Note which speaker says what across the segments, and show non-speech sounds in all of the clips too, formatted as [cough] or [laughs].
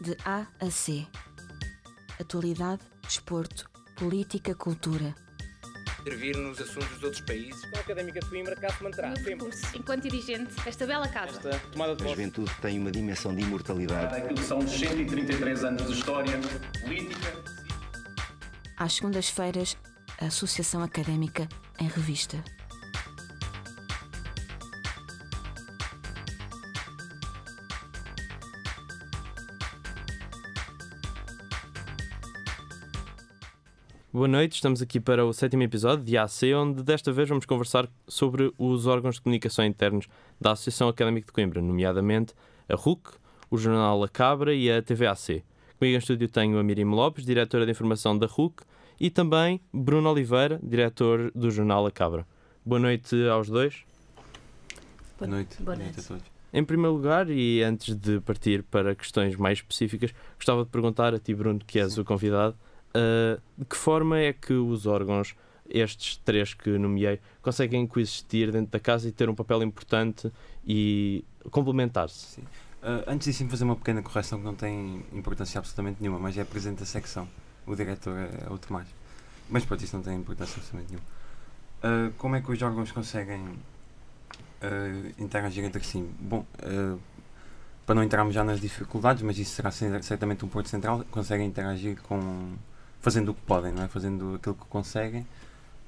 Speaker 1: de A a C. Atualidade, desporto, política, cultura.
Speaker 2: Intervir nos assuntos dos outros países.
Speaker 3: A Académica de Coimbra cá se manterá
Speaker 4: enquanto dirigente desta bela casa.
Speaker 3: Esta tomada de
Speaker 5: A juventude tem uma dimensão de imortalidade.
Speaker 6: Aquilo são 133 anos de história política.
Speaker 1: Às segundas-feiras, a Associação Académica em Revista.
Speaker 7: Boa noite, estamos aqui para o sétimo episódio de AC, onde desta vez vamos conversar sobre os órgãos de comunicação internos da Associação Académica de Coimbra, nomeadamente a RUC, o jornal A Cabra e a TVAC. Comigo em estúdio tenho a Miriam Lopes, diretora de informação da RUC, e também Bruno Oliveira, diretor do jornal A Cabra. Boa noite aos dois.
Speaker 8: Boa noite.
Speaker 4: Boa
Speaker 8: a
Speaker 4: noite.
Speaker 8: todos.
Speaker 7: Em primeiro lugar, e antes de partir para questões mais específicas, gostava de perguntar a ti, Bruno, que és o convidado, ah, de que forma é que os órgãos, estes três que nomeei, conseguem coexistir dentro da casa e ter um papel importante e complementar-se?
Speaker 8: Ah, antes disso, fazer uma pequena correção que não tem importância absolutamente nenhuma, mas é presidente da secção. O diretor é o Tomás. Mas pronto, isso não tem importância absolutamente nenhuma. Ah, como é que os órgãos conseguem ah, interagir entre si? Bom, ah, para não entrarmos já nas dificuldades, mas isso será cer- certamente um ponto central, conseguem interagir com. Fazendo o que podem, não é? Fazendo aquilo que conseguem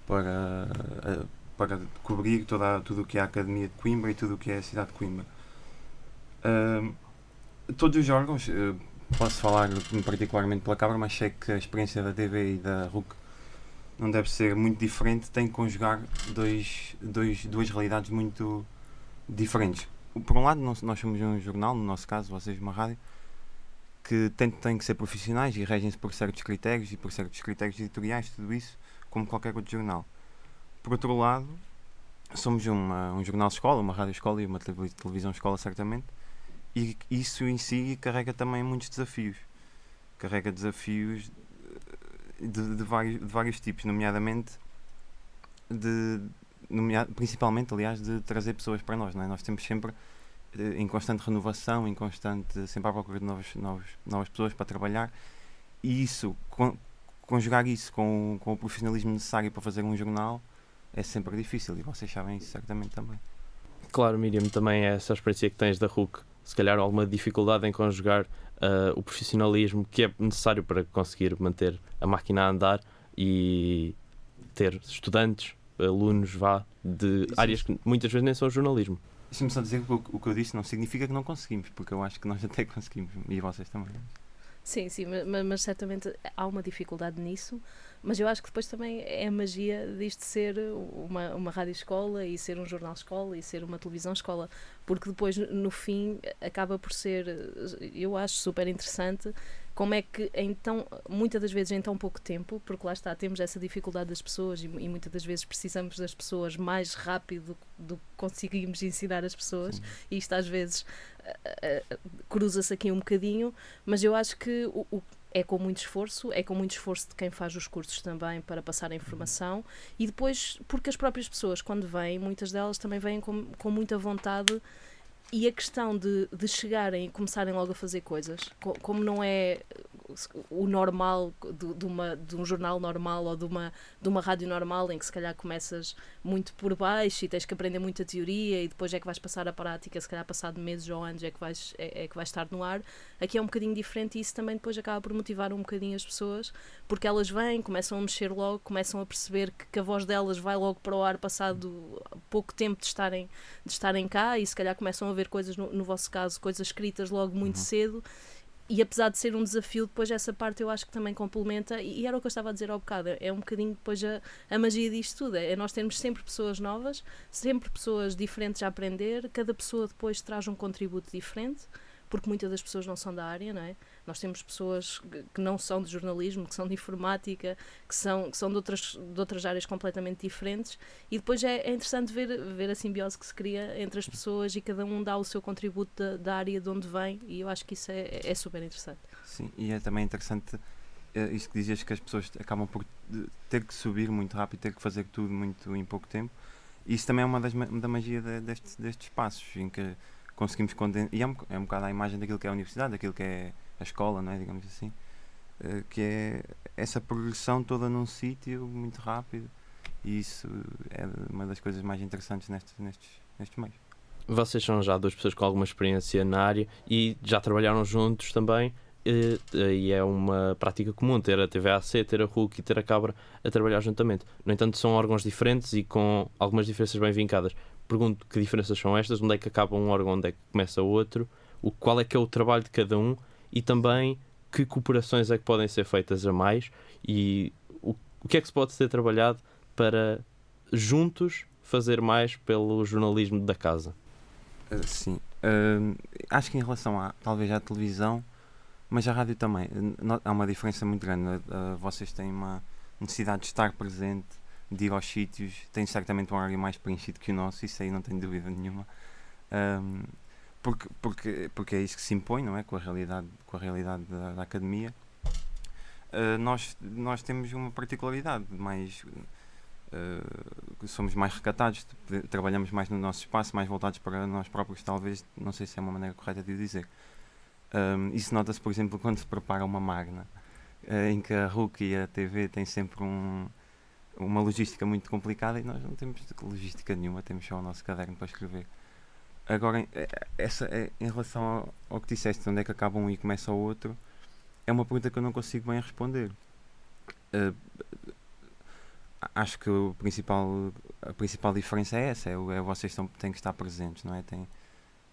Speaker 8: para, ah, para cobrir toda, tudo o que é a Academia de Coimbra e tudo o que é a cidade de Coimbra. Todos os órgãos, eh, posso falar particularmente pela Cabra, mas sei que a experiência da TV e da RUC não deve ser muito diferente, tem que conjugar dois, dois, duas realidades muito diferentes. Por um lado, nós somos um jornal, no nosso caso, vocês uma rádio, que tem que ser profissionais e regem-se por certos critérios e por certos critérios editoriais, tudo isso, como qualquer outro jornal. Por outro lado, somos uma, um jornal escola, uma rádio escola e uma televi- televisão escola, certamente, e isso em si carrega também muitos desafios. Carrega desafios eh, de, de vários, de vários tipos, nomeadamente de, principalmente, aliás, de trazer pessoas para nós. Não é? Nós temos sempre em constante renovação, em constante, sempre à procura de novos, novos, novas pessoas para trabalhar, e isso, con- conjugar isso com, com o profissionalismo necessário para fazer um jornal é sempre difícil, e vocês sabem isso certamente também.
Speaker 7: Claro, Miriam, também é essa experiência que tens da RUC. Se calhar alguma dificuldade em conjugar ah, o profissionalismo que é necessário para conseguir manter a máquina a andar e ter estudantes, alunos, vá, de áreas que muitas vezes nem são jornalismo.
Speaker 8: Deixa-me só dizer que o, que eu disse não significa que não conseguimos, porque eu acho que nós [laughs] até conseguimos, e vocês também.
Speaker 9: Sim, sim, ma- ma- mas, certamente há uma dificuldade nisso, mas eu acho que depois também é a magia disto ser uma, uma rádio-escola e ser um jornal-escola e ser uma televisão-escola, porque depois, no fim, acaba por ser, eu acho super interessante como é que em tão, muitas das vezes em tão pouco tempo, porque lá está, temos essa dificuldade das pessoas e, e muitas das vezes precisamos das pessoas mais rápido do que conseguimos ensinar as pessoas,
Speaker 8: Sim.
Speaker 9: e isto às vezes ah, ah, cruza-se aqui um bocadinho, mas eu acho que o, o- é com muito esforço, é com muito esforço de quem faz os cursos também para passar a informação e depois, porque as próprias pessoas, quando vêm, muitas delas também vêm com, com muita vontade e a questão de, de chegarem e começarem logo a fazer coisas, co- como não é o normal de, de uma, de um jornal normal ou de uma, de uma rádio normal em que se calhar começas muito por baixo e tens que aprender muita teoria e depois é que vais passar a prática, se calhar passado meses ou anos é que vais, é, é que vais estar no ar. Aqui é um bocadinho diferente e isso também depois acaba por motivar um bocadinho as pessoas porque elas vêm, começam a mexer logo, começam a perceber que, que a voz delas vai logo para o ar passado pouco tempo de estarem, de estarem cá e se calhar começam a ver coisas, no, no vosso caso, coisas escritas logo muito
Speaker 8: Uhum.
Speaker 9: cedo e apesar de ser um desafio, depois essa parte eu acho que também complementa, e e era o que eu estava a dizer ao bocado, é um bocadinho depois a, a magia disto tudo, é nós termos sempre pessoas novas, sempre pessoas diferentes a aprender, cada pessoa depois traz um contributo diferente, porque muitas das pessoas não são da área, não é? Nós temos pessoas que não são de jornalismo, que são de informática, que são, que são de, outras, de outras áreas completamente diferentes, e depois é, é interessante ver, ver a simbiose que se cria entre as pessoas e cada um dá o seu contributo da, da área de onde vem, e eu acho que isso é, é super interessante.
Speaker 8: Sim, e é também interessante eh, isto que dizias que as pessoas acabam por ter que subir muito rápido, ter que fazer tudo muito em pouco tempo. Isso também é uma das da magia de- destes, destes espaços em que conseguimos condensar. E é um, é um bocado a imagem daquilo que é a universidade, daquilo que é a escola, não é? digamos assim, uh, que é essa progressão toda num sítio muito rápido e isso é uma das coisas mais interessantes nestes, nestes, nestes meios.
Speaker 7: Vocês são já duas pessoas com alguma experiência na área e já trabalharam juntos também e, e é uma prática comum ter a TVAC, ter a RUC e ter a Cabra a trabalhar juntamente. No entanto, são órgãos diferentes e com algumas diferenças bem vincadas. Pergunto que diferenças são estas, onde é que acaba um órgão, onde é que começa outro, o, qual é que é o trabalho de cada um e também que cooperações é que podem ser feitas a mais e o, o que é que se pode ser trabalhado para juntos fazer mais pelo jornalismo da casa?
Speaker 8: Uh, sim. Uh, acho que em relação a talvez à televisão, mas a rádio também, há uma diferença muito grande. Uh, vocês têm uma necessidade de estar presente, de ir aos sítios, têm certamente um horário mais preenchido que o nosso, isso aí não tenho dúvida nenhuma. Um, porque, porque, porque é isso que se impõe, não é? Com a realidade, com a realidade da, da academia. Uh, nós, nós temos uma particularidade mais. Uh, somos mais recatados, trabalhamos mais no nosso espaço, mais voltados para nós próprios, talvez, não sei se é uma maneira correta de dizer. Um, isso nota-se, por exemplo, quando se prepara uma magna, uh, em que a RUC e a TV têm sempre um, uma logística muito complicada e nós não temos logística nenhuma, temos só o nosso caderno para escrever. Agora, eh, essa, é, em relação ao, ao, que disseste, onde é que acaba um e começa o outro, é uma pergunta que eu não consigo bem responder. Uh, acho que o principal, a principal diferença é essa, é, é vocês estão, têm que estar presentes, não é? Tem,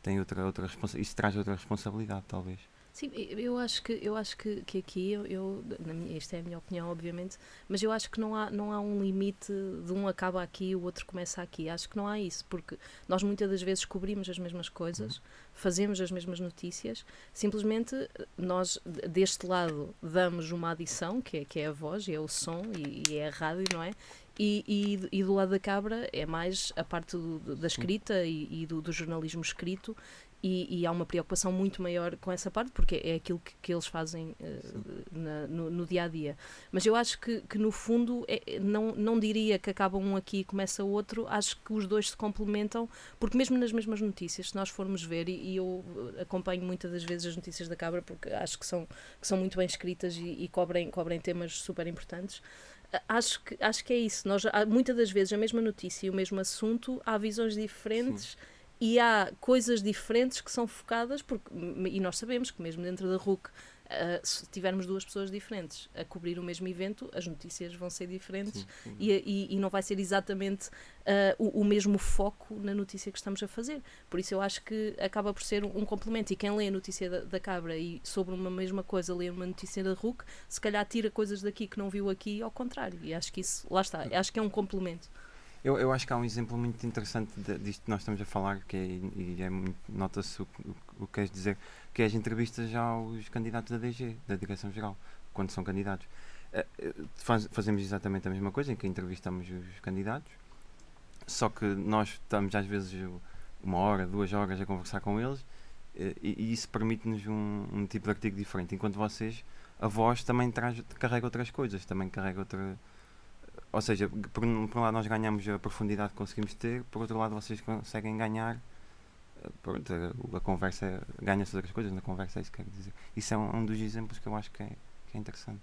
Speaker 8: tem outra, outra isso traz outra responsabilidade, talvez.
Speaker 9: Sim, eu acho que, eu acho que, que aqui, eu, eu minha, esta é a minha opinião, obviamente, mas eu acho que não há, não há um limite de um acaba aqui e o outro começa aqui. Acho que não há isso, porque nós muitas das vezes cobrimos as mesmas coisas, uhum. fazemos as mesmas notícias, simplesmente nós, deste lado, damos uma adição, que é, que é a voz, e é o som, e, e é a rádio, não é? E, e, e, do lado da cabra é mais a parte do, da escrita e, e do, do, jornalismo escrito e, e, há uma preocupação muito maior com essa parte porque é aquilo que, que eles fazem uh, na, no, no, dia a dia. Mas eu acho que, que no fundo é, não, não diria que acaba um aqui e começa outro, acho que os dois se complementam, porque mesmo nas mesmas notícias, se nós formos ver, e, e eu acompanho muitas das vezes as notícias da cabra porque acho que são, que são muito bem escritas e, e cobrem, cobrem temas super importantes acho que, acho que é isso. Nós, muitas das vezes, a mesma notícia e o mesmo assunto, há visões diferentes Sim. E há coisas diferentes que são focadas, porque, e nós sabemos que mesmo dentro da RUC Uh, se tivermos duas pessoas diferentes a cobrir o mesmo evento, as notícias vão ser diferentes sim, sim. E, e, e, não vai ser exatamente uh, o, o, mesmo foco na notícia que estamos a fazer. Por isso eu acho que acaba por ser um, um complemento. E quem lê a notícia da, da, Cabra e sobre uma mesma coisa lê uma notícia da RUC, se calhar tira coisas daqui que não viu aqui, ao contrário. E acho que isso, lá está, acho que é um complemento.
Speaker 8: Eu, eu acho que há um exemplo muito interessante de, disto que nós estamos a falar, que é, e é nota-se o, o, o que queres dizer, que é as entrevistas aos candidatos da DG, da Direção-Geral, quando são candidatos. Eh, eh, faz, fazemos exatamente a mesma coisa, em que entrevistamos os candidatos, só que nós estamos às vezes uma hora, duas horas a conversar com eles eh, e, e isso permite-nos um, um, tipo de artigo diferente, enquanto vocês, a voz também traz, carrega outras coisas, também carrega outra. Ou seja, por, por um lado nós ganhamos a profundidade que conseguimos ter, por outro lado vocês conseguem ganhar pronto, a conversa ganha-se outras coisas na conversa, é isso que quero dizer. Isso é um, um, dos exemplos que eu acho que é, que é interessante.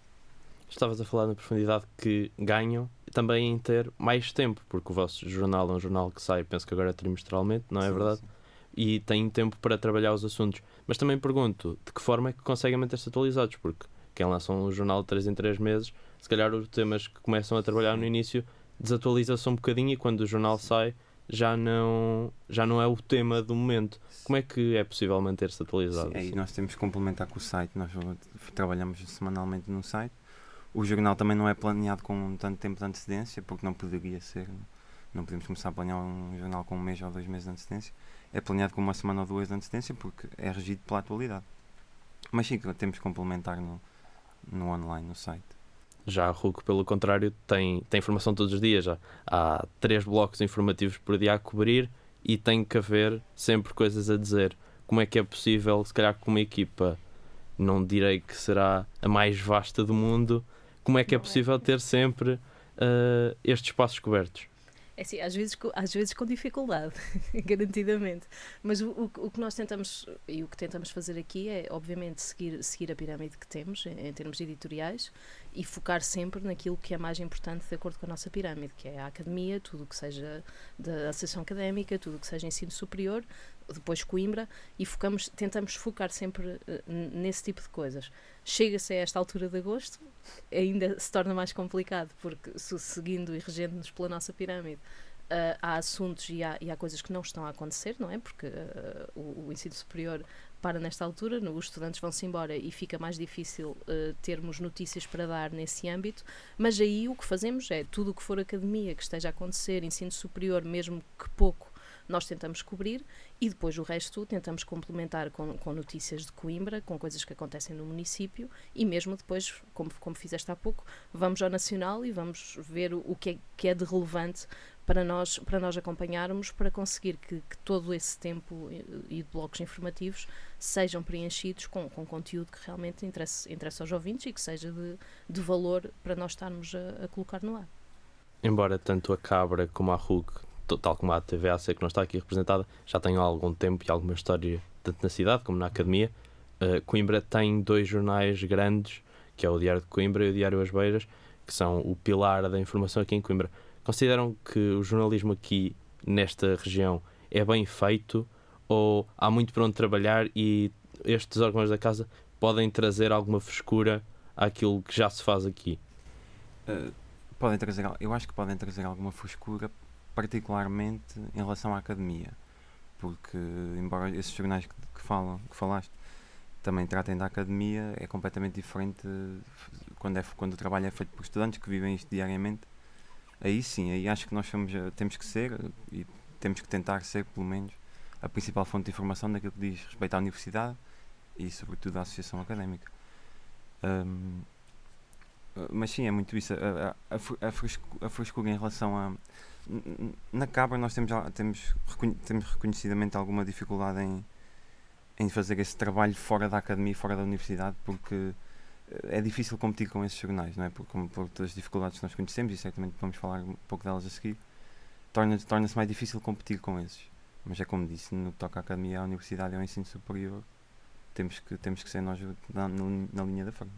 Speaker 7: Estavas a falar na profundidade que ganham também em ter mais tempo, porque o vosso jornal é um jornal que sai, penso que agora trimestralmente, não é sim, verdade? Sim. E tem tempo para trabalhar os assuntos. Mas também pergunto, de que forma é que conseguem manter-se atualizados? Porque quem lança um jornal de 3 em 3 meses, se calhar os temas que começam a trabalhar no início desatualiza-se um bocadinho e quando o jornal sai já não, já não é o tema do momento. Como é que é possível manter-se atualizado?
Speaker 8: Sim, aí nós temos que complementar com o site. Nós trabalhamos semanalmente no site. O jornal também não é planeado com tanto tempo de antecedência, porque não poderia ser. Não podemos começar a planear um jornal com um mês ou dois meses de antecedência. É planeado com uma semana ou duas de antecedência, porque é regido pela atualidade. Mas sim, temos que complementar no, no online, no site.
Speaker 7: Já a RUC, pelo contrário, tem, tem informação todos os dias. Já. Há três blocos informativos por dia a cobrir e tem que haver sempre coisas a dizer. Como é que é possível, se calhar com uma equipa, não direi que será a mais vasta do mundo, como é que é, é possível ter sempre uh, estes espaços cobertos?
Speaker 9: É assim, às vezes, às vezes com dificuldade, [laughs] garantidamente. Mas o, o, o que nós tentamos e o que tentamos fazer aqui é, obviamente, seguir, seguir a pirâmide que temos em, em termos editoriais e focar sempre naquilo que é mais importante de acordo com a nossa pirâmide, que é a academia, tudo o que seja da associação académica, tudo o que seja ensino superior, depois Coimbra, e focamos, tentamos focar sempre eh, nesse tipo de coisas. Chega-se a esta altura de agosto, ainda se torna mais complicado, porque se- seguindo e regendo-nos pela nossa pirâmide, ah, há assuntos e há, e há coisas que não estão a acontecer, não é? Porque ah, o, o ensino superior para nesta altura, no- os estudantes vão-se embora e fica mais difícil ah, termos notícias para dar nesse âmbito, mas aí o que fazemos é tudo o que for academia que esteja a acontecer, ensino superior, mesmo que pouco, nós tentamos cobrir e depois o resto tentamos complementar com, com notícias de Coimbra, com coisas que acontecem no município e mesmo depois, como, como fizeste há pouco, vamos ao Nacional e vamos ver o, o que, é, que é de relevante para nós, para nós acompanharmos, para conseguir que, que todo esse tempo e, e de blocos informativos sejam preenchidos com, com conteúdo que realmente interesse, interesse aos ouvintes e que seja de, de valor para nós estarmos a, a colocar no ar.
Speaker 7: Embora tanto a Cabra como a RUC, t- tal como a TVAC que não está aqui representada, já tenham algum tempo e alguma história, tanto na cidade como na academia, eh, Coimbra tem dois jornais grandes, que é o Diário de Coimbra e o Diário As Beiras, que são o pilar da informação aqui em Coimbra. Consideram que o jornalismo aqui nesta região é bem feito ou há muito para onde trabalhar e estes órgãos da casa podem trazer alguma frescura àquilo que já se faz aqui?
Speaker 8: Uh, podem trazer, eu acho que podem trazer alguma frescura, particularmente em relação à academia, porque embora esses jornais que, que falam, que falaste, também tratem da academia, é completamente diferente quando, é, quando o trabalho é feito por estudantes que vivem isto diariamente. Aí sim, aí acho que nós somos, eh, temos que ser eh, e temos que tentar ser, pelo menos, a principal fonte de informação daquilo que diz respeito à universidade e, sobretudo, à associação académica. Uh, mas sim, é muito isso. A, a, a, a, frescu- a frescura em relação a. Na Cabra, nós temos, temos, temos reconhecidamente alguma dificuldade em, em fazer esse trabalho fora da academia fora da universidade, porque é difícil competir com esses jornais, não é? Por, por todas as dificuldades que nós conhecemos, e certamente vamos falar um pouco delas a seguir, torna- torna-se mais difícil competir com esses. Mas é como disse, no que toca à academia, à universidade e ao ensino superior, temos que, temos que ser nós na- na linha da frente.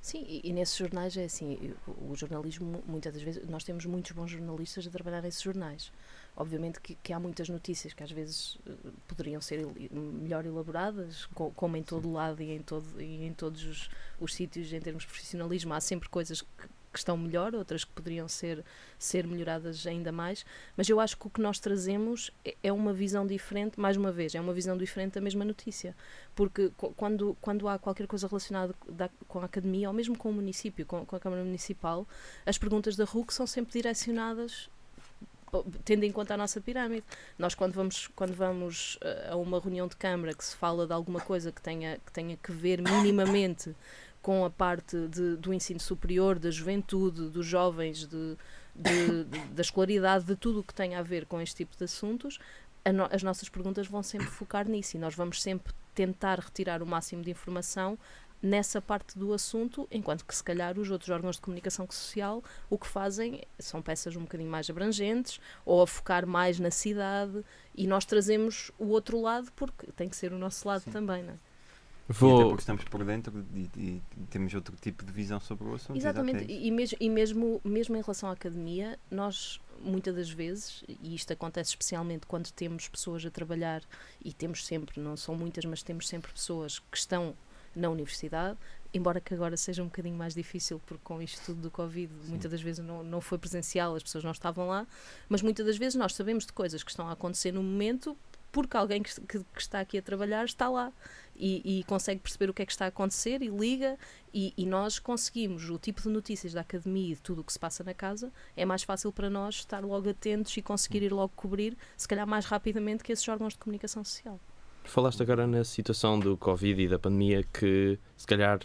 Speaker 9: Sim, e, e nesses jornais é assim, o, o jornalismo, muitas das vezes, nós temos muitos bons jornalistas a trabalhar nesses jornais. Obviamente que, que há muitas notícias que às vezes eh, poderiam ser el- melhor elaboradas, co- como em todo lado e em, todo, e em todos os, os sítios em termos de profissionalismo, há sempre coisas que, que estão melhor, outras que poderiam ser, ser melhoradas ainda mais, mas eu acho que o que nós trazemos é, é uma visão diferente, mais uma vez, é uma visão diferente da mesma notícia porque quando, quando há qualquer coisa relacionada da- com a academia ou mesmo com o município, com, com a Câmara Municipal, as perguntas da RUC são sempre direcionadas tendo em conta a nossa pirâmide. Nós quando vamos, quando vamos eh, a uma reunião de Câmara que se fala de alguma coisa que tenha que, tenha que ver minimamente com a parte de- do ensino superior, da juventude, dos jovens, de, de- da escolaridade, de tudo o que tem a ver com este tipo de assuntos, no- as nossas perguntas vão sempre focar nisso e nós vamos sempre tentar retirar o máximo de informação nessa parte do assunto, enquanto que se calhar os outros órgãos de comunicação social o que fazem são peças um bocadinho mais abrangentes ou a focar mais na cidade e nós trazemos o outro lado porque tem que ser o nosso lado
Speaker 8: Sim.
Speaker 9: também, não é?
Speaker 8: E até
Speaker 7: Vou,
Speaker 8: porque estamos por dentro e, e temos outro tipo de visão sobre o assunto.
Speaker 9: Exatamente,
Speaker 8: exato, é
Speaker 9: e, mesmo, e mesmo, mesmo em relação à academia, nós muitas das vezes, e isto acontece especialmente quando temos pessoas a trabalhar, e temos sempre, não são muitas, mas temos sempre pessoas que estão na universidade, embora que agora seja um bocadinho mais difícil, porque com isto tudo do Covid, muitas das vezes não, não foi presencial, as pessoas não estavam lá, mas muitas das vezes nós sabemos de coisas que estão a acontecer no momento porque alguém que, que- que está aqui a trabalhar está lá e, e consegue perceber o que é que está a acontecer e liga e, e nós conseguimos o tipo de notícias da academia e de tudo o que se passa na casa é mais fácil para nós estar logo atentos e conseguir ir logo cobrir se calhar mais rapidamente que esses órgãos de comunicação social
Speaker 7: Falaste agora na situação do Covid e da pandemia que se calhar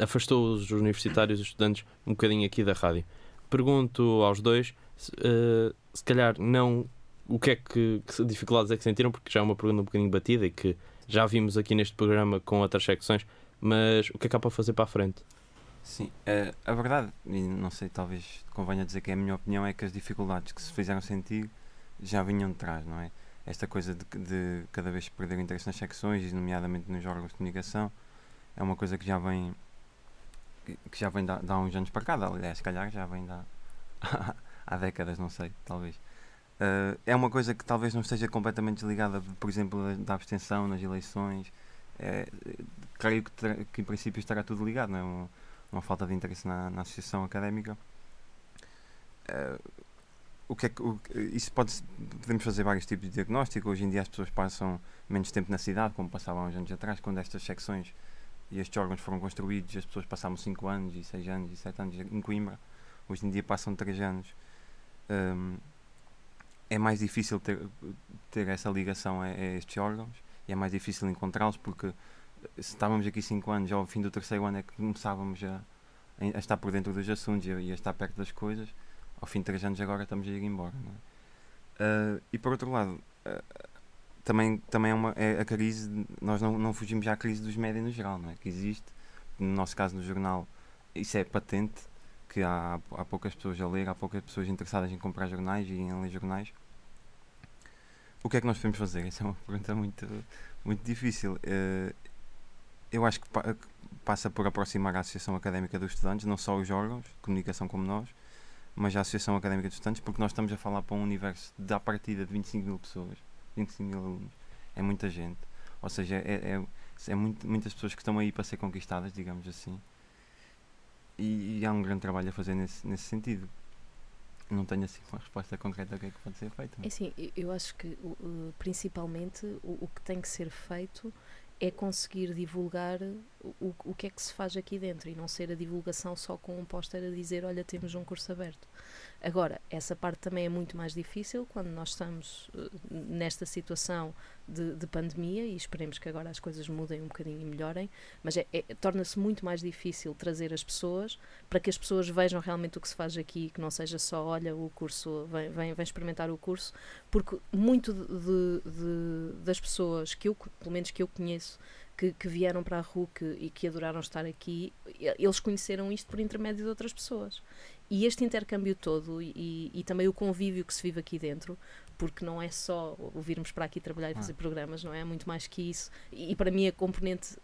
Speaker 7: afastou os universitários e os estudantes um bocadinho aqui da rádio. Pergunto aos dois se, eh, se calhar não o que é que, que dificuldades é que sentiram, porque já é uma pergunta um bocadinho batida e que já vimos aqui neste programa com outras secções, mas o que é que há para fazer para a frente?
Speaker 8: Sim, eh, a verdade, e não sei, talvez convenha dizer que é a minha opinião, é que as dificuldades que se fizeram sentir já vinham de trás, não é? Esta coisa de, de cada vez perder o interesse nas secções, nomeadamente nos órgãos de comunicação, é uma coisa que já vem que já vem de, há- uns anos para cá, aliás, se calhar já vem há, [laughs] há décadas, não sei, talvez. Eh, é uma coisa que talvez não esteja completamente desligada, por exemplo, da, abstenção nas eleições. É, creio que, que em princípio estará tudo ligado, não é? Uma, uma falta de interesse na, na associação académica. Eh, o que é que, o isso pode podemos fazer vários tipos de diagnóstico. Hoje em dia as pessoas passam menos tempo na cidade, como passavam uns anos atrás, quando estas secções e estes órgãos foram construídos, as pessoas passavam 5 anos e 6 anos e 7 anos em Coimbra. Hoje em dia passam 3 anos. Hum, é mais difícil ter, ter essa ligação a, a estes órgãos e é mais difícil encontrá-los porque eh, se estávamos aqui 5 anos, ao fim do terceiro ano é que começávamos a, a estar por dentro dos assuntos e a, e a estar perto das coisas. Ao fim de 3 anos agora estamos a ir embora. é? Ah, e por outro lado, ah, também, também é, uma, é a crise, nós não, não fugimos à crise dos médias no geral, não é? que existe. No nosso caso, no jornal, isso é patente, que há, há poucas pessoas a ler, há poucas pessoas interessadas em comprar jornais e em ler jornais. O que é que nós podemos fazer? Essa é uma pergunta muito, muito difícil. Eh, eu acho que, pa- que passa por aproximar a Associação Académica dos Estudantes, não só os órgãos de comunicação como nós, mas a Associação Académica dos Estudantes, porque nós estamos a falar para um universo à partida de 25 mil pessoas, 25 mil alunos. É muita gente. Ou seja, é, é, é muito- muitas pessoas que estão aí para ser conquistadas, digamos assim. E, e há um grande trabalho a fazer nesse, nesse sentido. Não tenho assim uma resposta concreta ao que é que pode ser feito.
Speaker 9: É assim, eu- eu acho que principalmente o, que tem que ser feito é conseguir divulgar o- o que é que se faz aqui dentro e não ser a divulgação só com um póster a dizer olha, temos um curso aberto. Agora, essa parte também é muito mais difícil quando nós estamos eh, nesta situação de, de pandemia e esperemos que agora as coisas mudem um bocadinho e melhorem, mas é, é- torna-se muito mais difícil trazer as pessoas para que as pessoas vejam realmente o que se faz aqui, que não seja só, olha, o curso, vem, vem, vem experimentar o curso, porque muito de, de- das pessoas que eu, pelo menos que eu conheço, que, que vieram para a RUC e que adoraram estar aqui, eles conheceram isto por intermédio de outras pessoas. E este intercâmbio todo e, e também o convívio que se vive aqui dentro, porque não é só o virmos para aqui trabalhar e fazer programas, não é? É muito mais que isso. E, e para mim a componente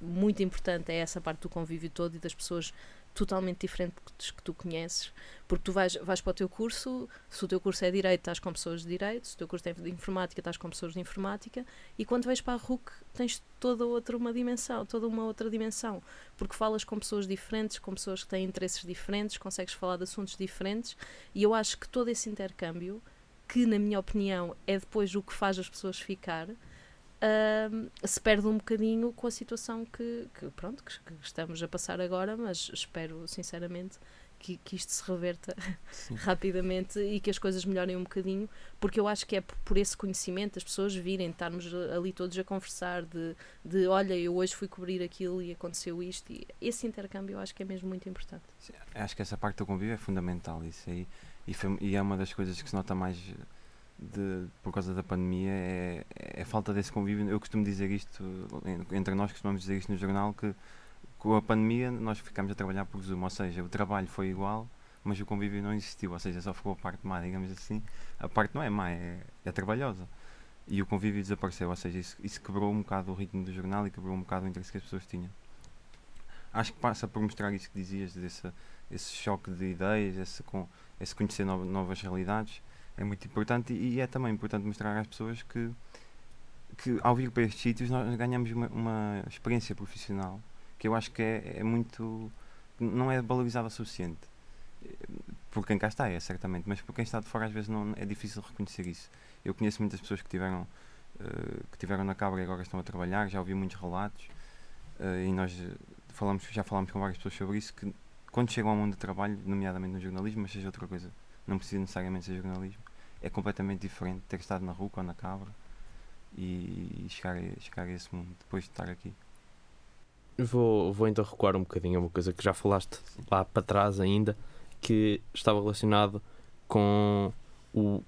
Speaker 9: muito importante é essa parte do convívio todo e das pessoas totalmente diferentes que tu conheces, porque tu vais, vais para o teu curso, se o teu curso é Direito, estás com pessoas de Direito, se o teu curso é de Informática, estás com pessoas de Informática, e quando vais para a RUC tens toda outra uma dimensão, toda uma outra dimensão, porque falas com pessoas diferentes, com pessoas que têm interesses diferentes, consegues falar de assuntos diferentes, e eu acho que todo esse intercâmbio, que na minha opinião é depois o que faz as pessoas ficar, se perde um bocadinho com a situação que, que, pronto, que, que estamos a passar agora, mas espero sinceramente que, que isto se reverta [laughs] rapidamente e que as coisas melhorem um bocadinho, porque eu acho que é por, por esse conhecimento, as pessoas virem, estarmos ali todos a conversar de, de olha, eu hoje fui cobrir aquilo e aconteceu isto, e esse intercâmbio eu acho que é mesmo muito importante.
Speaker 8: Sim, Acho que essa parte do convívio é fundamental. Isso aí, e, foi- e é uma das coisas que se nota mais de, por causa da pandemia é, é a falta desse convívio. Eu costumo dizer isto, en- entre nós costumamos dizer isto no jornal, que com a pandemia nós ficámos a trabalhar por Zoom, ou seja, o trabalho foi igual, mas o convívio não existiu, ou seja, só ficou a parte má, digamos assim. A parte não é má, é, é trabalhosa. E o convívio desapareceu, ou seja, isso, isso quebrou um bocado o ritmo do jornal e quebrou um bocado o interesse que as pessoas tinham. Acho que passa por mostrar isso que dizias, desse, esse choque de ideias, esse, esse conhecer no- novas realidades, é muito importante e, é também importante mostrar às pessoas que, que ao vir para estes sítios nós ganhamos uma, uma experiência profissional que eu acho que é, é muito. não é valorizada o suficiente. Por quem cá está, é certamente, mas por quem está de fora às vezes não, é difícil reconhecer isso. Eu conheço muitas pessoas que tiveram, eh, que tiveram na Cabra e agora estão a trabalhar, já ouvi muitos relatos eh, e nós falamos, já falámos com várias pessoas sobre isso, que quando chegam ao mundo do trabalho, nomeadamente no jornalismo, mas seja outra coisa, não precisa necessariamente ser jornalismo, é completamente diferente ter estado na rua ou na Cabra e chegar a, chegar a esse mundo depois de estar aqui.
Speaker 7: Vou, vou então recuar um bocadinho a uma coisa que já falaste lá para trás ainda, que estava relacionado com o,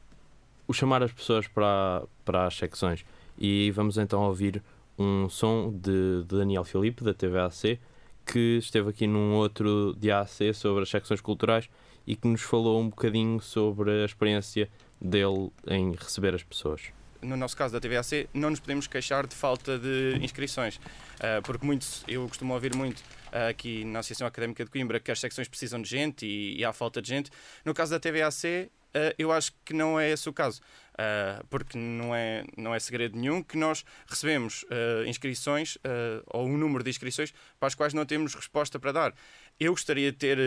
Speaker 7: o chamar as pessoas para, para as secções. E vamos então ouvir um som de, de Daniel Filipe, da TVAC, que esteve aqui num outro DAC sobre as secções culturais e que nos falou um bocadinho sobre a experiência dele em receber as pessoas.
Speaker 10: No nosso caso da TVAC, não nos podemos queixar de falta de inscrições, uh, porque muito, eu costumo ouvir muito uh, aqui na Associação Académica de Coimbra que as secções precisam de gente e, e há falta de gente. No caso da TVAC, uh, eu acho que não é esse o caso. Porque não é, não é segredo nenhum que nós recebemos inscrições ou um número de inscrições para as quais não temos resposta para dar. Eu gostaria de ter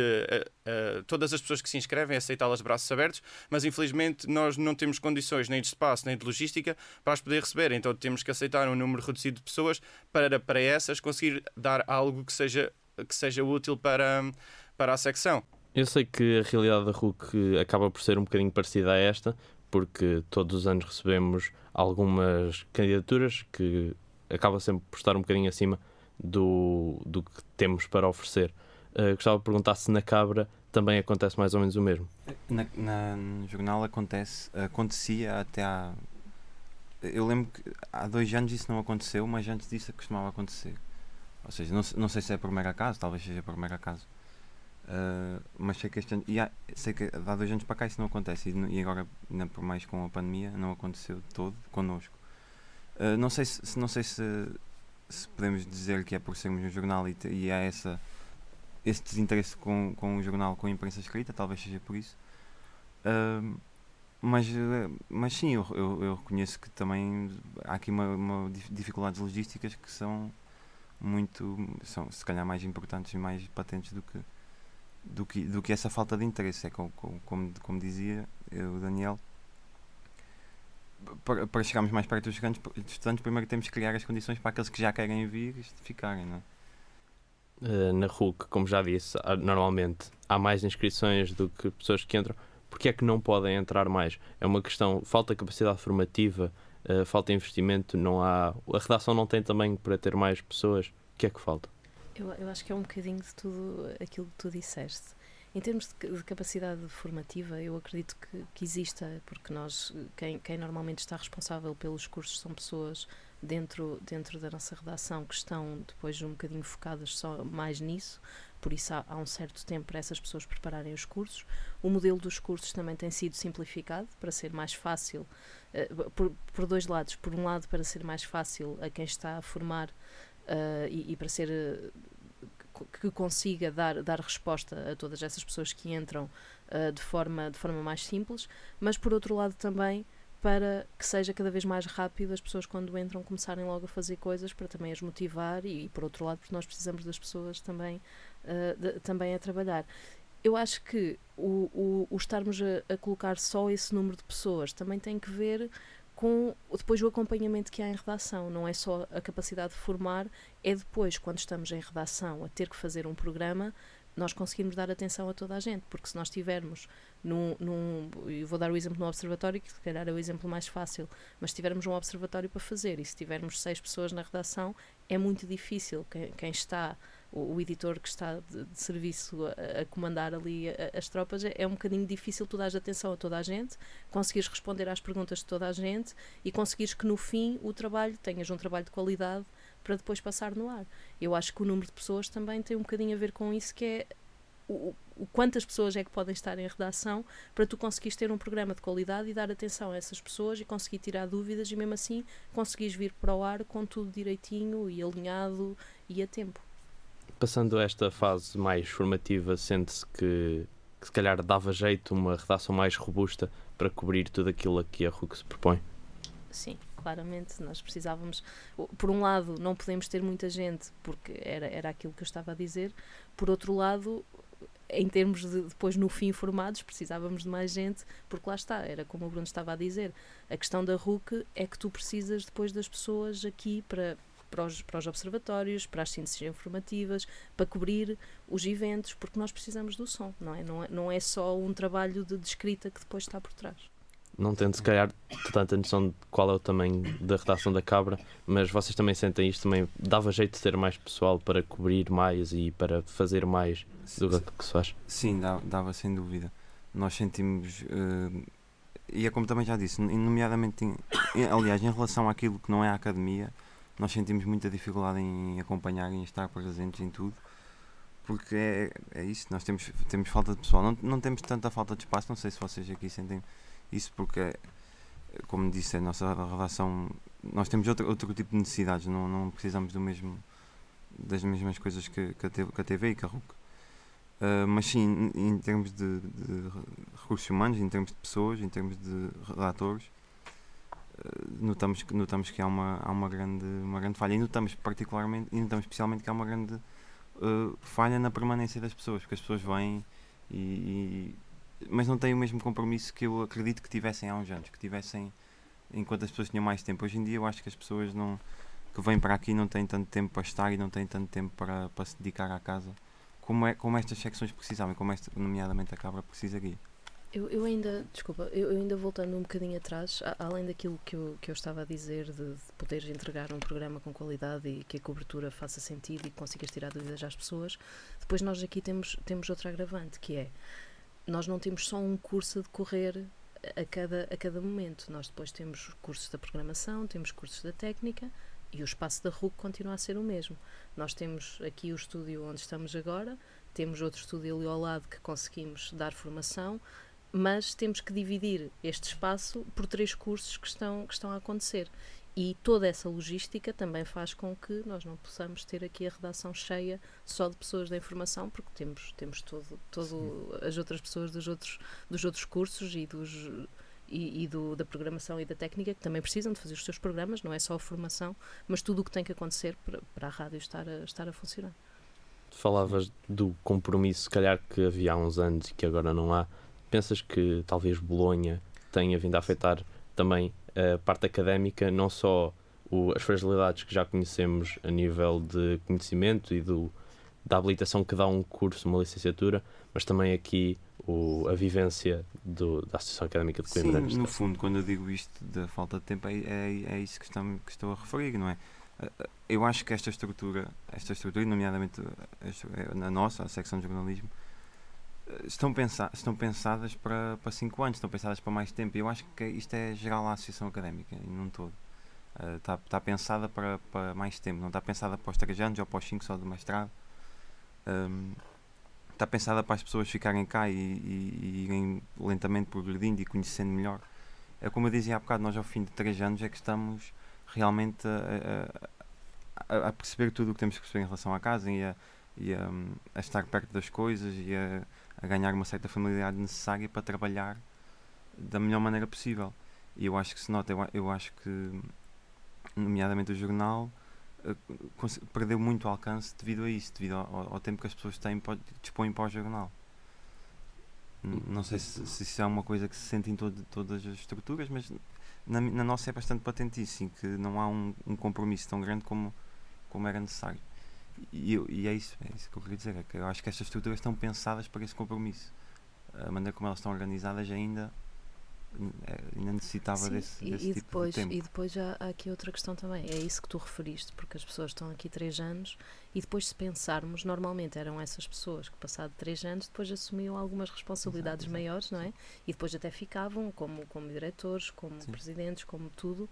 Speaker 10: todas as pessoas que se inscrevem, aceitá-las de braços abertos, mas infelizmente nós não temos condições nem de espaço nem de logística para as poder receber, então temos que aceitar um número reduzido de pessoas para, para essas conseguir dar algo que seja, que seja útil para, para a secção.
Speaker 7: Eu sei que a realidade da RUC acaba por ser um bocadinho parecida a esta, porque todos os anos recebemos algumas candidaturas que acaba sempre por estar um bocadinho acima do, do que temos para oferecer. Uh, gostava de perguntar se na Cabra também acontece mais ou menos o mesmo.
Speaker 8: Na, na, no jornal acontece, acontecia até há. Eu lembro que há dois anos isso não aconteceu, mas antes disso costumava acontecer. Ou seja, não, não sei se é por mero acaso, talvez seja por mero acaso. Uh, mas sei que este ano, e há, sei que há dois anos para cá isso não acontece e, e agora, ainda por mais com a pandemia, não aconteceu todo connosco. Uh, não sei, se, não sei se, se podemos dizer que é por sermos um jornal e, e há essa, esse desinteresse com, com o jornal, com a imprensa escrita, talvez seja por isso. Uh, mas, mas sim, eu, eu, eu, reconheço que também há aqui uma, uma dificuldades logísticas que são muito, são se calhar mais importantes e mais patentes do que do que, do que essa falta de interesse. É como, como, como dizia o Daniel, para, para chegarmos mais perto dos estudantes, primeiro temos que criar as condições para aqueles que já querem vir ficarem. Não é?
Speaker 7: Uh, na RUC, como já disse, normalmente há mais inscrições do que pessoas que entram. Porque é que não podem entrar mais? É uma questão, falta capacidade formativa, uh, falta investimento, não há. A redação não tem tamanho para ter mais pessoas. O que é que falta?
Speaker 9: Eu, eu acho que é um bocadinho de tudo aquilo que tu disseste. Em termos de, de capacidade formativa, eu acredito que, que, exista, porque nós, quem, quem normalmente está responsável pelos cursos são pessoas dentro, dentro da nossa redação que estão depois um bocadinho focadas só mais nisso, por isso há, há, um certo tempo para essas pessoas prepararem os cursos. O modelo dos cursos também tem sido simplificado para ser mais fácil, uh, por, por dois lados. Por um lado, para ser mais fácil a quem está a formar uh, e, e, para ser que consiga dar, dar resposta a todas essas pessoas que entram uh, de, forma, de forma mais simples, mas por outro lado também para que seja cada vez mais rápido as pessoas quando entram começarem logo a fazer coisas para também as motivar e, e por outro lado porque nós precisamos das pessoas também uh, de, também a trabalhar eu acho que o, o, o estarmos a, a, colocar só esse número de pessoas também tem que ver com depois o acompanhamento que há em redação. Não é só a capacidade de formar, é depois, quando estamos em redação, a ter que fazer um programa, nós conseguimos dar atenção a toda a gente, porque se nós tivermos num, num eu vou dar o exemplo no observatório, que se calhar é o exemplo mais fácil, mas se tivermos um observatório para fazer e se tivermos seis pessoas na redação, é muito difícil quem, quem está o, o, editor que está de, de serviço a, a, comandar ali a, as tropas, é, é, um bocadinho difícil tu dares atenção a toda a gente, conseguires responder às perguntas de toda a gente e conseguires que no fim o trabalho tenhas um trabalho de qualidade para depois passar no ar. Eu acho que o número de pessoas também tem um bocadinho a ver com isso, que é o, o, quantas pessoas é que podem estar em redação para tu conseguires ter um programa de qualidade e dar atenção a essas pessoas e conseguir tirar dúvidas e mesmo assim conseguires vir para o ar com tudo direitinho e alinhado e a tempo
Speaker 7: passando esta fase mais formativa, sente-se que, que se calhar dava jeito uma redação mais robusta para cobrir tudo aquilo a que a RUC se propõe?
Speaker 9: Sim, claramente. Nós precisávamos, por um lado, não podemos ter muita gente, porque era, era aquilo que eu estava a dizer, por outro lado, em termos de depois no fim formados, precisávamos de mais gente, porque lá está, era como o Bruno estava a dizer. A questão da RUC é que tu precisas depois das pessoas aqui para, para os, para os observatórios, para as ciências informativas, para cobrir os eventos, porque nós precisamos do som, não é? Não é, não é só um trabalho de, de escrita que depois está por trás.
Speaker 7: Não tendo, se calhar, tanta noção de qual é o tamanho da redação da Cabra, mas vocês também sentem isto, também dava jeito de ter mais pessoal para cobrir mais e para fazer mais do que se faz?
Speaker 8: Sim, dava, sem dúvida. Nós sentimos, uh, e é como também já disse, nomeadamente, em, aliás, em relação àquilo que não é a academia, nós sentimos muita dificuldade em acompanhar em estar presentes em tudo. porque é, é isso, nós temos, temos falta de pessoal, não, não temos tanta falta de espaço, não sei se vocês aqui sentem isso, porque, como disse, a nossa relação, nós temos outro, outro tipo de necessidades, não, não precisamos do mesmo, das mesmas coisas que, que, a, TV, e que a RUC. Uh, mas sim, em, termos de, de, recursos humanos, em termos de pessoas, em termos de redatores, uh, notamos, notamos que há uma, há uma, grande, uma grande falha. E notamos particularmente, e notamos especialmente que há uma grande uh, falha na permanência das pessoas, porque as pessoas vêm e, e, mas não têm o mesmo compromisso que eu acredito que tivessem há uns anos, que tivessem enquanto as pessoas tinham mais tempo. Hoje em dia eu acho que as pessoas não que vêm para aqui não têm tanto tempo para estar e não têm tanto tempo para, para se dedicar à casa como, é, como estas secções precisavam, como esta, nomeadamente a Cabra precisaria.
Speaker 9: Eu, eu ainda, desculpa, eu, eu, ainda voltando um bocadinho atrás, a, além daquilo que eu, que eu estava a dizer de, de poderes entregar um programa com qualidade e que a cobertura faça sentido e consigas tirar dúvidas às pessoas, depois nós aqui temos, temos outro agravante, que é, nós não temos só um curso a decorrer a cada, a cada momento, nós depois temos cursos da programação, temos cursos da técnica, e o espaço da RUC continua a ser o mesmo. Nós temos aqui o estúdio onde estamos agora, temos outro estúdio ali ao lado que conseguimos dar formação, mas temos que dividir este espaço por três cursos que estão, que estão a acontecer. E toda essa logística também faz com que nós não possamos ter aqui a redação cheia só de pessoas da informação, porque temos, temos todo, todo as outras pessoas dos outros, dos outros cursos e dos e, e do, da programação e da técnica que também precisam de fazer os seus programas, não é só a formação, mas tudo o que tem que acontecer para, para a rádio estar a, estar a funcionar.
Speaker 7: Falavas do compromisso, se calhar que havia há uns anos e que agora não há. Pensas que talvez Bolonha tenha vindo a afetar também a parte académica, não só o, as fragilidades que já conhecemos a nível de conhecimento e do, da habilitação que dá um curso, uma licenciatura, mas também aqui o, a vivência do, da Associação Académica de Coimbra.
Speaker 8: Sim, no fundo, quando eu digo isto da falta de tempo, é, é, é isso que, estamos, que estou a referir, não é? Eh, eh, eu acho que esta estrutura, esta estrutura, nomeadamente eh, na nossa, a secção de jornalismo, estão, pensa estão pensadas para, para cinco anos, estão pensadas para mais tempo. Eu acho que isto é geral à Associação Académica, e não todo. Está uh, tá pensada para, para mais tempo, não está pensada para os 3 anos ou para os 5 só do mestrado. Um, está pensada para as pessoas ficarem cá e, e, e, irem lentamente progredindo e conhecendo melhor. É como eu dizia há bocado, nós ao fim de 3 anos é que estamos realmente a, a, a perceber tudo o que temos que perceber em relação à casa e a, e a, a estar perto das coisas e a, a ganhar uma certa familiaridade necessária para trabalhar da melhor maneira possível. E eu acho que se nota, eu, eu acho que, nomeadamente o jornal, eh, perdeu muito alcance devido a isso, devido ao, ao tempo que as pessoas têm, dispõem para o jornal. Não sei se, se, isso é uma coisa que se sente em todo, todas as estruturas, mas na, na nossa é bastante patentíssimo, que não há um, um, compromisso tão grande como, como era necessário. E, e, é isso, é isso que eu queria dizer, é que eu acho que estas estruturas estão pensadas para esse compromisso. A maneira como elas estão organizadas ainda é, ainda necessitava
Speaker 9: Sim,
Speaker 8: desse,
Speaker 9: e,
Speaker 8: desse
Speaker 9: e
Speaker 8: tipo
Speaker 9: depois,
Speaker 8: de tempo.
Speaker 9: E depois já há aqui outra questão também, é isso que tu referiste, porque as pessoas estão aqui três anos e depois se pensarmos, normalmente eram essas pessoas que passado três anos depois assumiam algumas responsabilidades exato, exato, maiores, não é? E depois até ficavam como, como diretores, como Sim. presidentes, como tudo,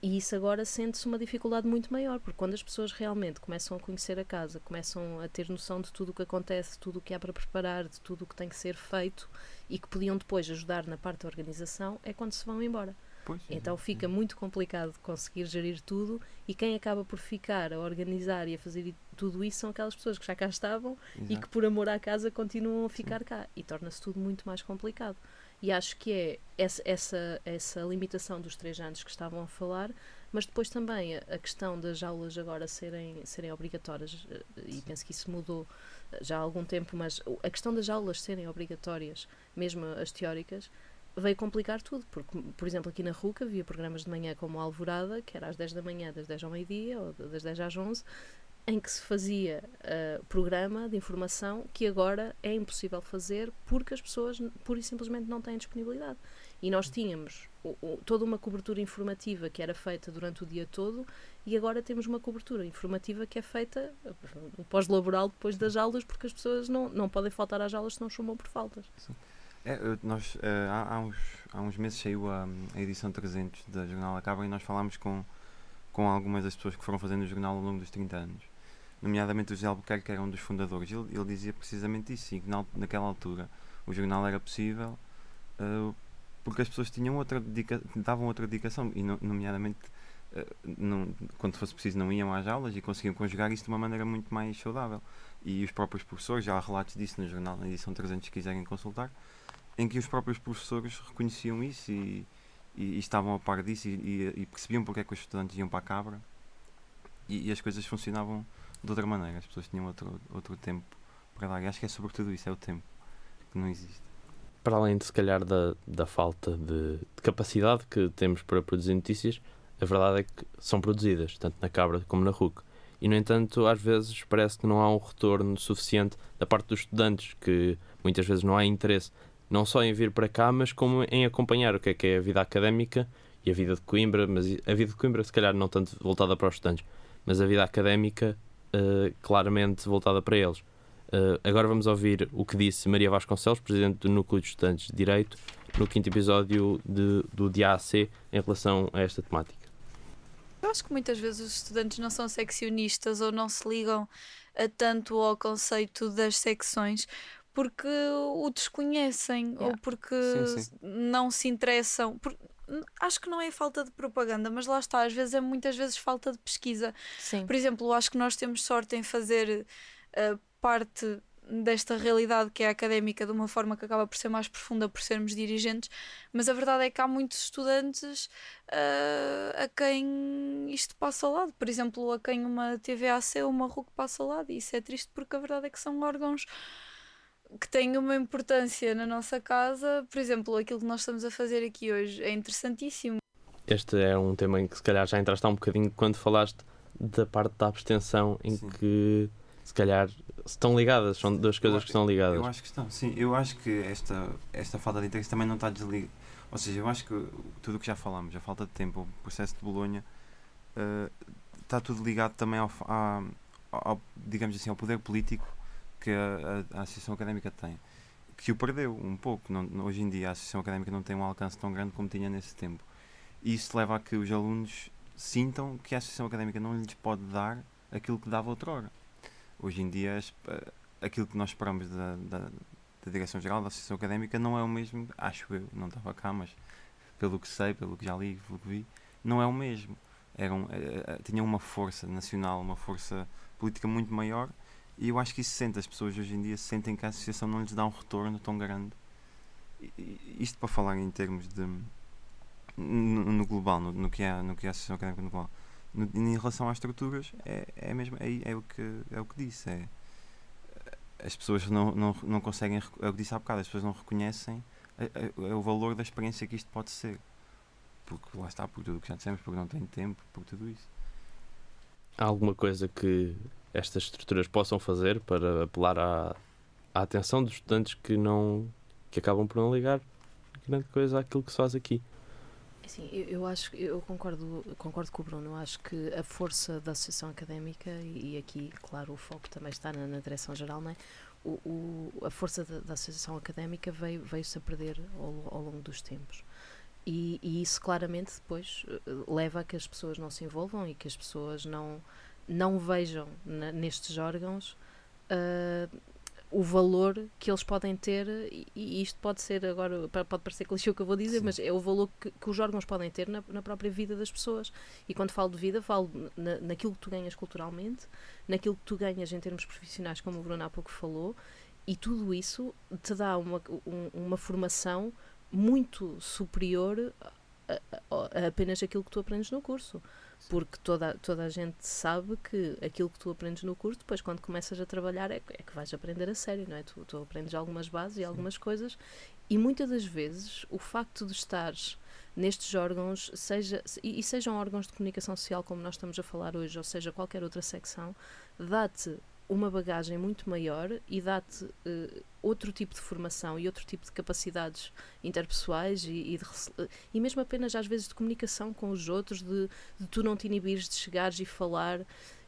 Speaker 9: e isso agora sente-se uma dificuldade muito maior, porque quando as pessoas realmente começam a conhecer a casa, começam a ter noção de tudo o que acontece, de tudo o que há para preparar, de tudo o que tem que ser feito e que podiam depois ajudar na parte da organização, é quando se vão embora. Pois, então fica muito complicado conseguir gerir tudo e quem acaba por ficar a organizar e a fazer tudo isso são aquelas pessoas que já cá estavam Exato. e que por amor à casa continuam a ficar Sim. cá e torna-se tudo muito mais complicado. E acho que é essa, essa, essa limitação dos três anos que estavam a falar, mas depois também a, questão das aulas agora serem, serem obrigatórias, eh, e penso que isso mudou eh, já há algum tempo, mas a questão das aulas serem obrigatórias, mesmo as teóricas, veio complicar tudo, porque, por exemplo, aqui na RUCA havia programas de manhã como a Alvorada, que era às 10 da manhã, das 10 ao meio-dia, ou das 10 às 11, em que se fazia uh, programa de informação que agora é impossível fazer porque as pessoas pura e simplesmente não têm disponibilidade. E nós tínhamos o, o, toda uma cobertura informativa que era feita durante o dia todo e agora temos uma cobertura informativa que é feita no pós-laboral depois das aulas porque as pessoas não, não podem faltar às aulas se não chamam por faltas.
Speaker 8: É, nós, uh, há, há, uns, há uns meses saiu a, a edição 300 da Jornal Acaba e nós falámos com, com algumas das pessoas que foram fazendo o jornal ao longo dos 30 anos nomeadamente o José Albuquerque, que era um dos fundadores. Ele, ele dizia precisamente isso, e que na, naquela altura o jornal era possível uh, porque as pessoas tinham outra dedica davam outra dedicação, e no, nomeadamente uh, não, quando fosse preciso não iam às aulas e conseguiam conjugar isso de uma maneira muito mais saudável. E os próprios professores, já há relatos disso no jornal, na edição 300, se quiserem consultar, em que os próprios professores reconheciam isso e, e, e estavam a par disso e, e, percebiam porque é que os estudantes iam para a cabra e, as coisas funcionavam de outra maneira, as pessoas tinham outro, outro tempo para dar. E acho que é sobretudo isso, é o tempo que não existe.
Speaker 7: Para além de se calhar da, da falta de, de capacidade que temos para produzir notícias, a verdade é que são produzidas, tanto na Cabra como na RUC. E, no entanto, às vezes parece que não há um retorno suficiente da parte dos estudantes, que muitas vezes não há interesse não só em vir para cá, mas como em acompanhar o que é que é a vida académica e a vida de Coimbra, mas a vida de Coimbra se calhar não tanto voltada para os estudantes, mas a vida académica uh, claramente voltada para eles. Uh, agora vamos ouvir o que disse Maria Vasconcelos, presidente do Núcleo de Estudantes de Direito, no quinto episódio de, do DAC em relação a esta temática.
Speaker 11: Eu acho que muitas vezes os estudantes não são seccionistas ou não se ligam a tanto ao conceito das secções porque o desconhecem yeah. ou porque sim, sim. não se interessam. Por, acho que não é falta de propaganda, mas lá está, às vezes é muitas vezes falta de pesquisa. Sim. Por exemplo, acho que nós temos sorte em fazer uh, parte desta realidade que é académica de uma forma que acaba por ser mais profunda por sermos dirigentes, mas a verdade é que há muitos estudantes uh, a quem isto passa ao lado. Por exemplo, a quem uma TVAC ou uma RUC passa ao lado. E isso é triste porque a verdade é que são órgãos que tem uma importância na nossa casa. Por exemplo, aquilo que nós estamos a fazer aqui hoje é interessantíssimo.
Speaker 7: Este é um tema em que se calhar já entraste há um bocadinho quando falaste da parte da abstenção, em sim. que se calhar estão ligadas, são duas coisas que estão ligadas.
Speaker 8: Eu acho que estão, sim. Eu acho que esta, esta falta de interesse também não está desligada. Ou seja, eu acho que tudo o que já falamos, a falta de tempo, o processo de Bolonha, uh, está tudo ligado também ao, ao, ao, digamos assim, ao poder político que a, a, a, Associação Académica tem, que o perdeu um pouco. Não, hoje em dia a Associação Académica não tem um alcance tão grande como tinha nesse tempo. E isso leva a que os alunos sintam que a Associação Académica não lhes pode dar aquilo que dava outrora. Hoje em dia, eh, aquilo que nós esperamos da, da, da Direção-Geral da Associação Académica não é o mesmo, acho eu, não estava cá, mas pelo que sei, pelo que já li, pelo que vi, não é o mesmo. Eram, eh, eh, tinham uma força nacional, uma força política muito maior e eu acho que isso sente, as pessoas hoje em dia sentem que a associação não lhes dá um retorno tão grande. Isto para falar em termos de. no, no global, no, no, que é, no que é a associação académica no global. No, em relação às estruturas, é, é, mesmo, é, é, o que, é o que disse. É, as pessoas não, não, não conseguem. É o que disse há bocado, as pessoas não reconhecem a, a, a, o valor da experiência que isto pode ser. Porque lá está, por tudo o que já dissemos, porque não tem tempo, por tudo isso.
Speaker 7: Há alguma coisa que estas estruturas possam fazer para apelar à, à atenção dos estudantes que não que acabam por não ligar grande coisa àquilo que se faz aqui.
Speaker 9: Sim, eu, eu acho eu concordo concordo com o Bruno. Acho que a força da associação académica e, aqui, claro, o foco também está na, na direção geral, não é? O, o, a força da, da, associação académica veio veio-se a perder ao, ao longo dos tempos. E, e, isso claramente depois eh, leva a que as pessoas não se envolvam e que as pessoas não não vejam nestes órgãos uh, o valor que eles podem ter, e, e, isto pode ser agora, pode parecer clichê o que eu vou dizer, Sim. mas é o valor que, que, os órgãos podem ter na, na, própria vida das pessoas. E quando falo de vida, falo na, naquilo que tu ganhas culturalmente, naquilo que tu ganhas em termos profissionais, como o Bruno há pouco falou, e tudo isso te dá uma, um, uma formação muito superior a, a, a apenas aquilo que tu aprendes no curso porque toda, toda a gente sabe que aquilo que tu aprendes no curso, depois quando começas a trabalhar é, é que vais aprender a sério, não é? Tu, tu aprendes algumas bases e algumas coisas. E muitas das vezes o facto de estares nestes órgãos, seja, e, e sejam órgãos de comunicação social como nós estamos a falar hoje, ou seja, qualquer outra secção, dá-te uma bagagem muito maior e dá-te uh, outro tipo de formação e outro tipo de capacidades interpessoais e, e, de, e, mesmo apenas às vezes de comunicação com os outros, de, de tu não te inibires de chegares e falar.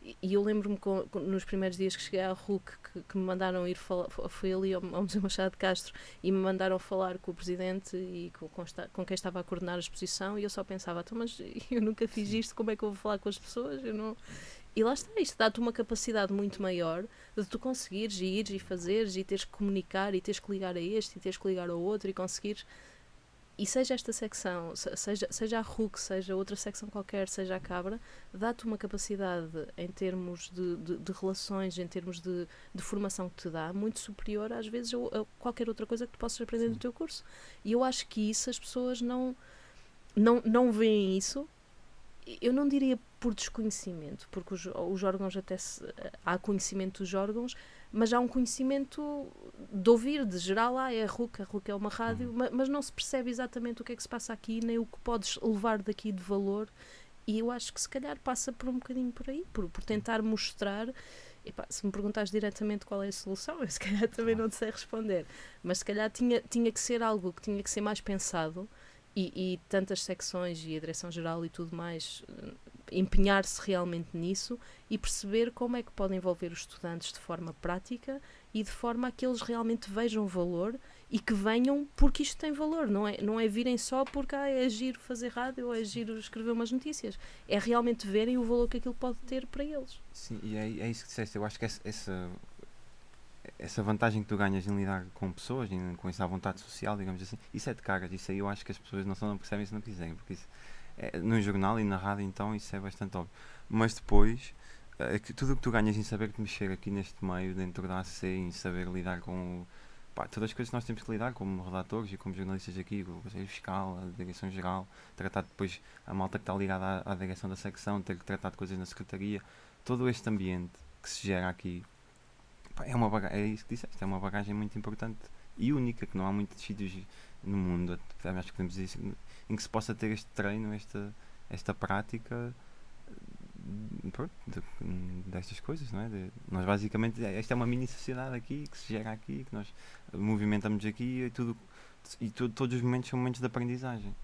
Speaker 9: E, e eu lembro-me nos primeiros dias que cheguei à RUC que, que me mandaram ir falar, fui ali ao, ao Museu Machado de Castro e me mandaram falar com o presidente e com, com, com quem estava a coordenar a exposição e eu só pensava, então, mas [laughs] eu nunca fiz isto, como é que eu vou falar com as pessoas? Eu não, e lá está, isto dá-te uma capacidade muito maior de tu conseguires ir e fazeres e teres que comunicar e teres que ligar a este e teres que ligar ao outro e conseguires e seja esta secção, seja, seja a RUC, seja outra secção qualquer, seja a Cabra, dá-te uma capacidade em termos de, de, de relações, em termos de, de, formação que te dá, muito superior às vezes a, a qualquer outra coisa que tu possas aprender Sim. no teu curso. E eu acho que isso as pessoas não, não, não veem isso. Eu não diria por desconhecimento, porque os, os órgãos até se, há conhecimento dos órgãos, mas há um conhecimento de ouvir, de geral, ah, é a RUC, a RUC é uma rádio, uhum. mas não se percebe exatamente o que é que se passa aqui, nem o que podes levar daqui de valor. E eu acho que se calhar passa por um bocadinho por aí, por, por tentar mostrar. Epá, se me perguntares diretamente qual é a solução, eu se calhar também não te sei responder. Mas se calhar tinha, tinha que ser algo que tinha que ser mais pensado e, e tantas secções e a direção-geral e tudo mais empenhar-se realmente nisso e perceber como é que pode envolver os estudantes de forma prática e de forma a que eles realmente vejam valor e que venham porque isto tem valor, não é, não é virem só porque ah, é giro fazer rádio ou é giro escrever umas notícias, é realmente verem o valor que aquilo pode ter para eles.
Speaker 8: Sim, e é, é isso que disseste, eu acho que essa, essa, essa vantagem que tu ganhas em lidar com pessoas, com essa vontade social, digamos assim, isso é de caras, isso aí eu acho que as pessoas não, só não percebem se não quiserem, porque isso é, no jornal e na rádio, então isso é bastante óbvio. Mas depois, é, que tudo o que tu ganhas em saber te mexer aqui neste meio, dentro da AC, em saber lidar com pá, todas as coisas que nós temos que lidar, como redatores e como jornalistas aqui, o Conselho Fiscal, a Direção-Geral, tratar depois a malta que está ligada à, à direção da secção, ter que tratar de coisas na Secretaria, todo este ambiente que se gera aqui pá, é, uma bagagem, é isso que disseste, é uma bagagem muito importante e única, que não há muitos sítios no mundo, acho que podemos dizer isso, em que se possa ter este treino, esta, esta prática pronto, de, destas coisas, não é? De, nós basicamente, é, esta é uma mini sociedade aqui, que se gera aqui, que nós movimentamos aqui e tudo, e tudo, todos os momentos são momentos de aprendizagem.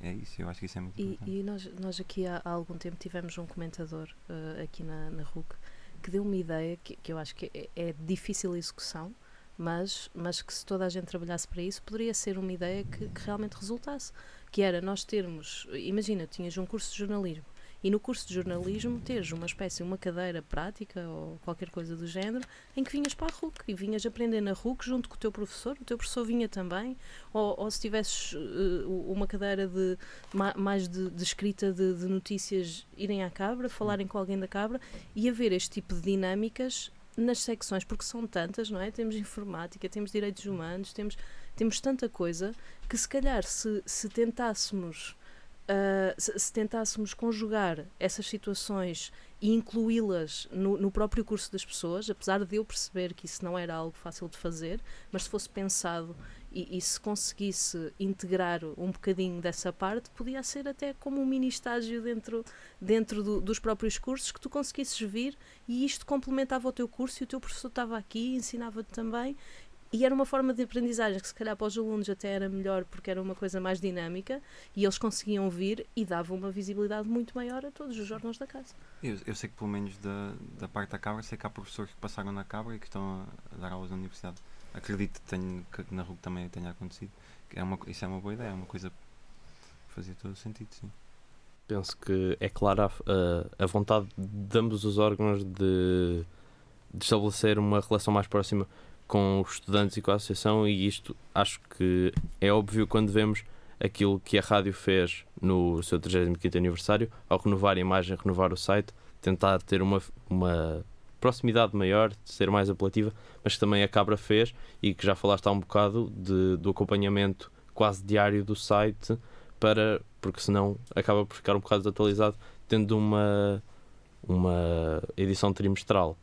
Speaker 8: É isso, eu acho que isso é muito
Speaker 9: e,
Speaker 8: importante.
Speaker 9: E nós, nós aqui há, há, algum tempo tivemos um comentador uh, aqui na, na RUC que deu uma ideia que, que eu acho que é, é difícil execução, mas, mas que se toda a gente trabalhasse para isso, poderia ser uma ideia que, que realmente resultasse. Que era nós termos, imagina, tinhas um curso de jornalismo e no curso de jornalismo teres uma espécie, uma cadeira prática ou qualquer coisa do género, em que vinhas para a RUC e vinhas aprender na RUC junto com o teu professor, o teu professor vinha também, ou, ou se tivesses uh, uma cadeira de mais de, de escrita de, de, notícias, irem à cabra, falarem com alguém da cabra e haver este tipo de dinâmicas nas secções, porque são tantas, não é? Temos informática, temos direitos humanos, temos, temos tanta coisa que se calhar se, se tentássemos uh, se, se, tentássemos conjugar essas situações e incluí-las no, no, próprio curso das pessoas, apesar de eu perceber que isso não era algo fácil de fazer, mas se fosse pensado e, e se conseguisse integrar um bocadinho dessa parte, podia ser até como um mini estágio dentro, dentro do, dos próprios cursos que tu conseguisses vir e isto complementava o teu curso e o teu professor estava aqui, ensinava-te também e era uma forma de aprendizagem que se calhar para os alunos até era melhor porque era uma coisa mais dinâmica e eles conseguiam vir e dava uma visibilidade muito maior a todos os órgãos da casa.
Speaker 8: Eu, eu sei que pelo menos da, da parte da Cabra, sei que há professores que passaram na Cabra e que estão a dar aulas na universidade. Acredito que, tenho, que na RUC também tenha acontecido. É uma, isso é uma boa ideia, é uma coisa que fazia todo o sentido, sim.
Speaker 7: Penso que é clara a, a vontade de ambos os órgãos de, de estabelecer uma relação mais próxima com os estudantes e com a associação, e isto acho que é óbvio quando vemos aquilo que a rádio fez no seu 35 aniversário, ao renovar a imagem, renovar o site, tentar ter uma, uma proximidade maior, ser mais apelativa, mas que também a Cabra fez e que já falaste há um bocado de, do acompanhamento quase diário do site, para, porque senão acaba por ficar um bocado desatualizado, tendo uma, uma edição trimestral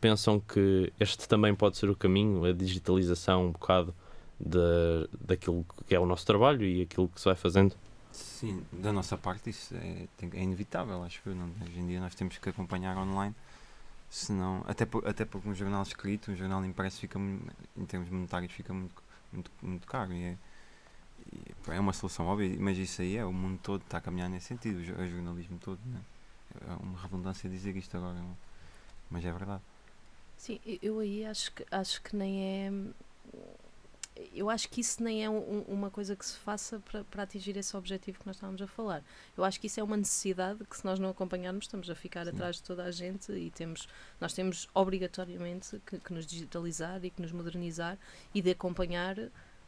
Speaker 7: pensam que este também pode ser o caminho, a digitalização um bocado de, daquilo que é o nosso trabalho e aquilo que se vai fazendo?
Speaker 8: Sim, da nossa parte isso é, é inevitável, acho que não, hoje em dia nós temos que acompanhar online, senão, até, até porque um jornal escrito, um jornal impresso fica, em termos monetários fica muito, muito, muito caro e é, é uma solução óbvia, mas isso aí é, o mundo todo está a caminhar nesse sentido, o jornalismo todo, né? é uma redundância dizer isto agora, mas é verdade.
Speaker 9: Sim, eu aí acho que, acho que nem é. eu acho que isso nem é um, uma coisa que se faça para, para atingir esse objetivo que nós estávamos a falar. Eu acho que isso é uma necessidade que se nós não acompanharmos estamos a ficar Sim. atrás de toda a gente e temos nós temos obrigatoriamente que, que nos digitalizar e que nos modernizar e de acompanhar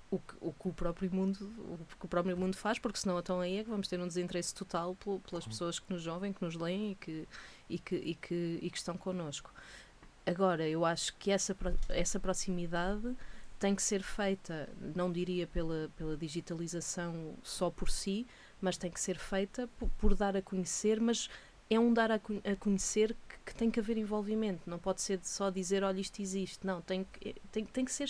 Speaker 9: o que, o que, o próprio mundo o que o próprio mundo faz porque senão então aí é que vamos ter um desinteresse total pelas pessoas que nos ouvem que nos leem e que e que, e que, e que estão connosco agora eu acho que essa essa proximidade tem que ser feita, não diria pela, pela digitalização só por si, mas tem que ser feita por, por dar a conhecer, mas é um dar a, a conhecer que, que, tem que haver envolvimento, não pode ser só dizer, olha, isto existe, não, tem, tem, tem que ser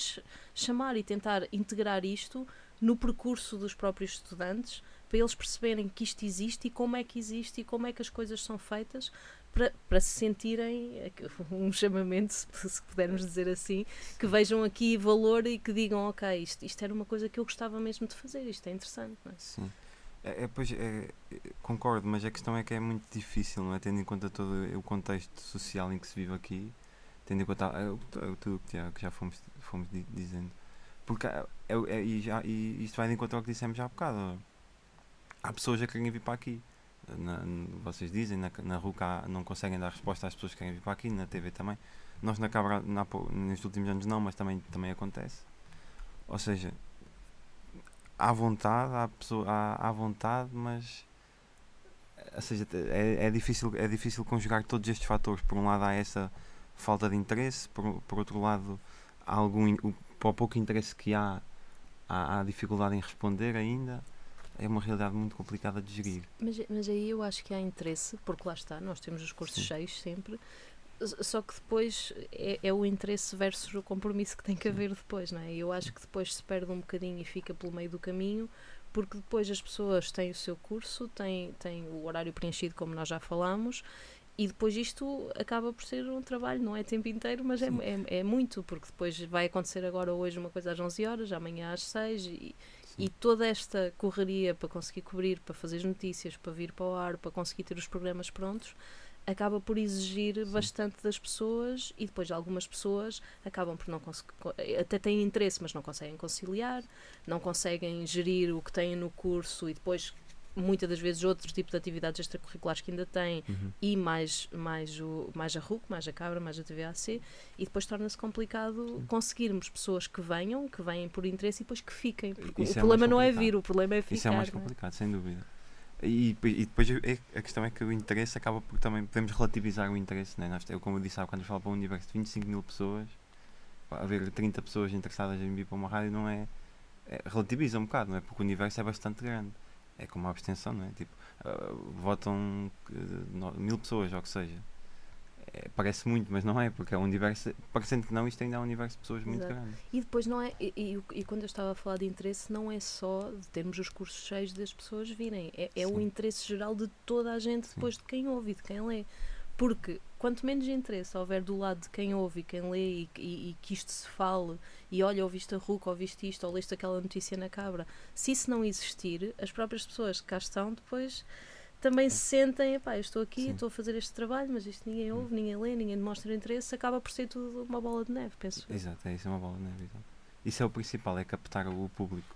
Speaker 9: chamar e tentar integrar isto no percurso dos próprios estudantes, para eles perceberem que isto existe e como é que existe e como é que as coisas são feitas, para, para se sentirem [laughs] um chamamento, se, pudermos dizer assim, que vejam aqui valor e que digam, ok, isto, isto era uma coisa que eu gostava mesmo de fazer, isto é interessante, não é?
Speaker 8: Sim. É, é, pois, é, concordo, mas a questão é que é muito difícil, não é? Tendo em conta todo o contexto social em que se vive aqui, tendo em conta é, tudo que já, que já fomos, fomos dizendo. Porque é, é, e, já, e isto vai de encontro ao que dissemos já há bocado. Há pessoas a querem vir para aqui na, vocês dizem, na, na RUCA não conseguem dar resposta às pessoas que querem vir para aqui, na TV também. Nós na Cabra, na, nestes últimos anos não, mas também, também acontece. Ou seja, há vontade, há, pessoa, há, há vontade, mas ou seja, é, é, difícil, é difícil conjugar todos estes fatores. Por um lado há essa falta de interesse, por, por outro lado há algum, o, para o pouco interesse que há, há, há dificuldade em responder ainda é uma realidade muito complicada de gerir.
Speaker 9: Mas, mas aí eu acho que há interesse, porque lá está, nós temos os cursos Sim. cheios sempre, só que depois é, é, o interesse versus o compromisso que tem que haver depois, não é? Eu acho que depois se perde um bocadinho e fica pelo meio do caminho, porque depois as pessoas têm o seu curso, têm, têm o horário preenchido, como nós já falámos, e depois isto acaba por ser um trabalho, não é tempo inteiro, mas é, é, é, muito, porque depois vai acontecer agora hoje uma coisa às 11 horas, amanhã às 6 e, e toda esta correria para conseguir cobrir, para fazer as notícias, para vir para o ar, para conseguir ter os programas prontos, acaba por exigir Sim. bastante das pessoas e depois algumas pessoas acabam por não conseguir, até têm interesse, mas não conseguem conciliar, não conseguem gerir o que têm no curso e depois muitas das vezes outro tipo de atividades extracurriculares que ainda têm uhum. e mais, mais, o, mais a RUC, mais a Cabra, mais a TVAC e depois torna-se complicado Sim. conseguirmos pessoas que venham, que venham por interesse e depois que fiquem. Porque Isso o é problema não é vir, o problema é ficar.
Speaker 8: Isso é mais é? complicado, é? sem dúvida. E, e depois é, a questão é que o interesse acaba por também podemos relativizar o interesse, né? Nós, eu, como eu disse, quando eu falo para um universo de 25 mil pessoas, haver 30 pessoas interessadas em vir para uma rádio não é, é relativiza um bocado, não é? Porque o universo é bastante grande é como a abstenção, não é? Tipo, uh, votam uh, mil pessoas, ou o que seja. É, parece muito, mas não é, porque é um universo, parecendo que não, isto ainda é um universo de pessoas muito grande.
Speaker 9: E depois não é, e, e, e, quando eu estava a falar de interesse, não é só de termos os cursos cheios das pessoas virem, é, é o interesse geral de toda a gente depois Sim. de quem ouve e de quem lê. Porque quanto menos interesse houver do lado de quem ouve e quem lê e, e, e que isto se fale, e olha, ouviste a RUC, ouviste isto, ou leste aquela notícia na cabra, se isso não existir, as próprias pessoas que cá estão depois também se sentem, epá, eu estou aqui, Sim. estou a fazer este trabalho, mas isto ninguém ouve, ninguém lê, ninguém demonstra interesse, acaba por ser tudo uma bola de neve, penso.
Speaker 8: Exato, é isso, é uma bola de neve. Exato. Isso é o principal, é captar o público.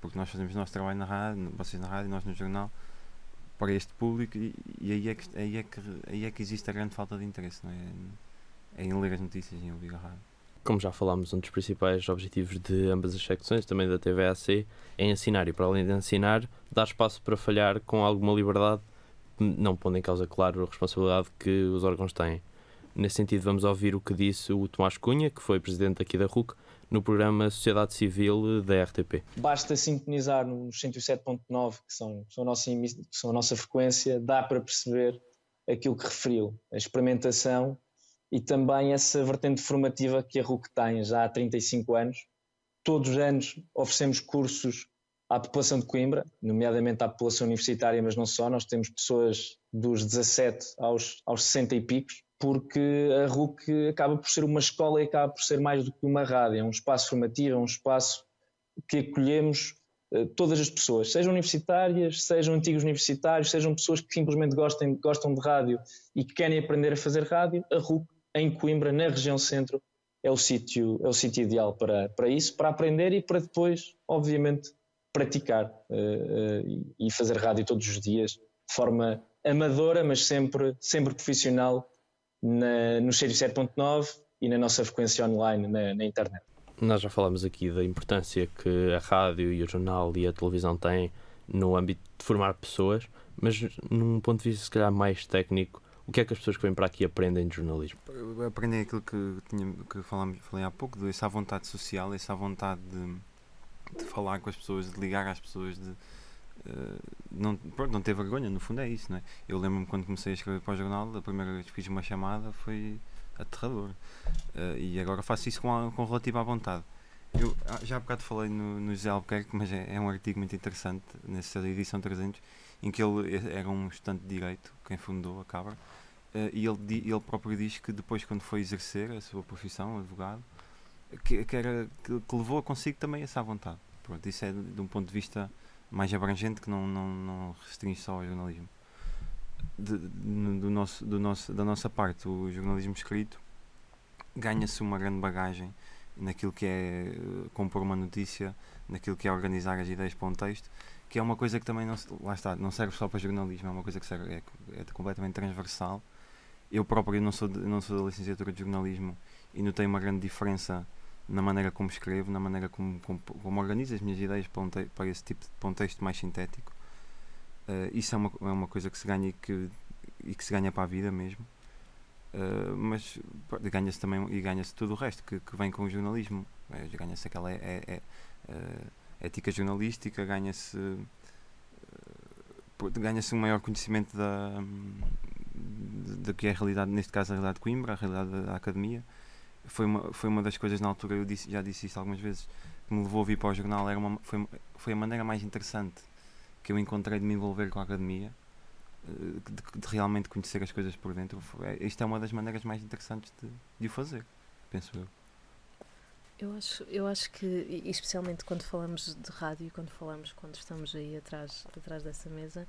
Speaker 8: Porque nós fazemos o nosso trabalho na rádio, vocês na rádio, nós no jornal, para este público e, e, aí, é que, aí, é que, aí é que existe a grande falta de interesse, não é? é em ler as notícias e em ouvir a rádio.
Speaker 7: Como já falámos, um dos principais objetivos de ambas as secções, também da TVAC, é ensinar e, para além de ensinar, dar espaço para falhar com alguma liberdade, não pondo em causa, claro, a responsabilidade que os órgãos têm. Nesse sentido, vamos ouvir o que disse o Tomás Cunha, que foi presidente aqui da RUC, no programa Sociedade Civil da RTP.
Speaker 12: Basta sintonizar nos 107.9, que são, são, a nossa, são a nossa frequência, dá para perceber aquilo que referiu, a experimentação e também essa vertente formativa que a RUC tem já há 35 anos. Todos os anos oferecemos cursos à população de Coimbra, nomeadamente à população universitária, mas não só, nós temos pessoas dos 17 aos, aos 60 e picos, porque a RUC acaba por ser uma escola e acaba por ser mais do que uma rádio, é um espaço formativo, é um espaço que acolhemos uh, todas as pessoas, sejam universitárias, sejam antigos universitários, sejam pessoas que simplesmente gostem, gostam de rádio e que querem aprender a fazer rádio, a RUC em Coimbra, na região centro, é o sítio é o sítio ideal para, para isso, para aprender e para depois, obviamente, praticar uh, uh, e fazer rádio todos os dias de forma amadora, mas sempre, sempre profissional na, no 107.9 e na nossa frequência online na, na internet.
Speaker 7: Nós já falamos aqui da importância que a rádio e o jornal e a televisão têm no âmbito de formar pessoas, mas num ponto de vista se calhar mais técnico, o que é que as pessoas que vêm para aqui aprendem de jornalismo?
Speaker 8: Aprendem aquilo que, tinha, que falamos, falei há pouco, de essa vontade social, essa vontade de, de falar com as pessoas, de ligar às pessoas, de uh, não, pronto, não ter vergonha, no fundo é isso, não é? Eu lembro-me quando comecei a escrever para o jornal, a primeira vez que fiz uma chamada foi aterrador. Uh, e agora faço isso com, a, com relativa vontade. Eu ah, já há bocado falei no, no José Albuquerque, mas é, é, um artigo muito interessante, nessa edição 300, em que ele era um estudante de Direito, quem fundou a Cabra, uh, e ele, ele próprio diz que depois, quando foi exercer a sua profissão, advogado, que, que, era, que, que levou consigo também essa vontade. Pronto, isso é de, de um ponto de vista mais abrangente que não, não, não restringe só ao jornalismo. De, de, do nosso, do nosso, da nossa parte, o jornalismo escrito ganha-se uma grande bagagem naquilo que é eh, compor uma notícia, naquilo que é organizar as ideias para um texto, que é uma coisa que também não, lá está, não serve só para jornalismo, é uma coisa que serve, é, é completamente transversal. Eu próprio não sou, de, não sou da licenciatura de jornalismo e notei uma grande diferença na maneira como escrevo, na maneira como, como, como organizo as minhas ideias para, um te, para esse tipo de para um mais sintético. Uh, isso é uma, é uma coisa que se ganha e que, e que se ganha para a vida mesmo. Uh, mas ganha-se também e ganha-se tudo o resto que, que vem com o jornalismo. É, ganha-se aquela é, é, é, uh, ética jornalística, ganha-se ganha-se um maior conhecimento da, do que é a realidade, neste caso a realidade de Coimbra, a realidade da, da academia. Foi uma, foi uma das coisas na altura, eu disse, já disse isso algumas vezes, que me levou a vir para o jornal. Era uma, foi, foi a maneira mais interessante que eu encontrei de me envolver com a academia de, de, realmente conhecer as coisas por dentro. É, isto é uma das maneiras mais interessantes de, de o fazer, penso eu.
Speaker 9: Eu acho, eu acho que, especialmente quando falamos de rádio, quando falamos, quando estamos aí atrás, atrás dessa mesa,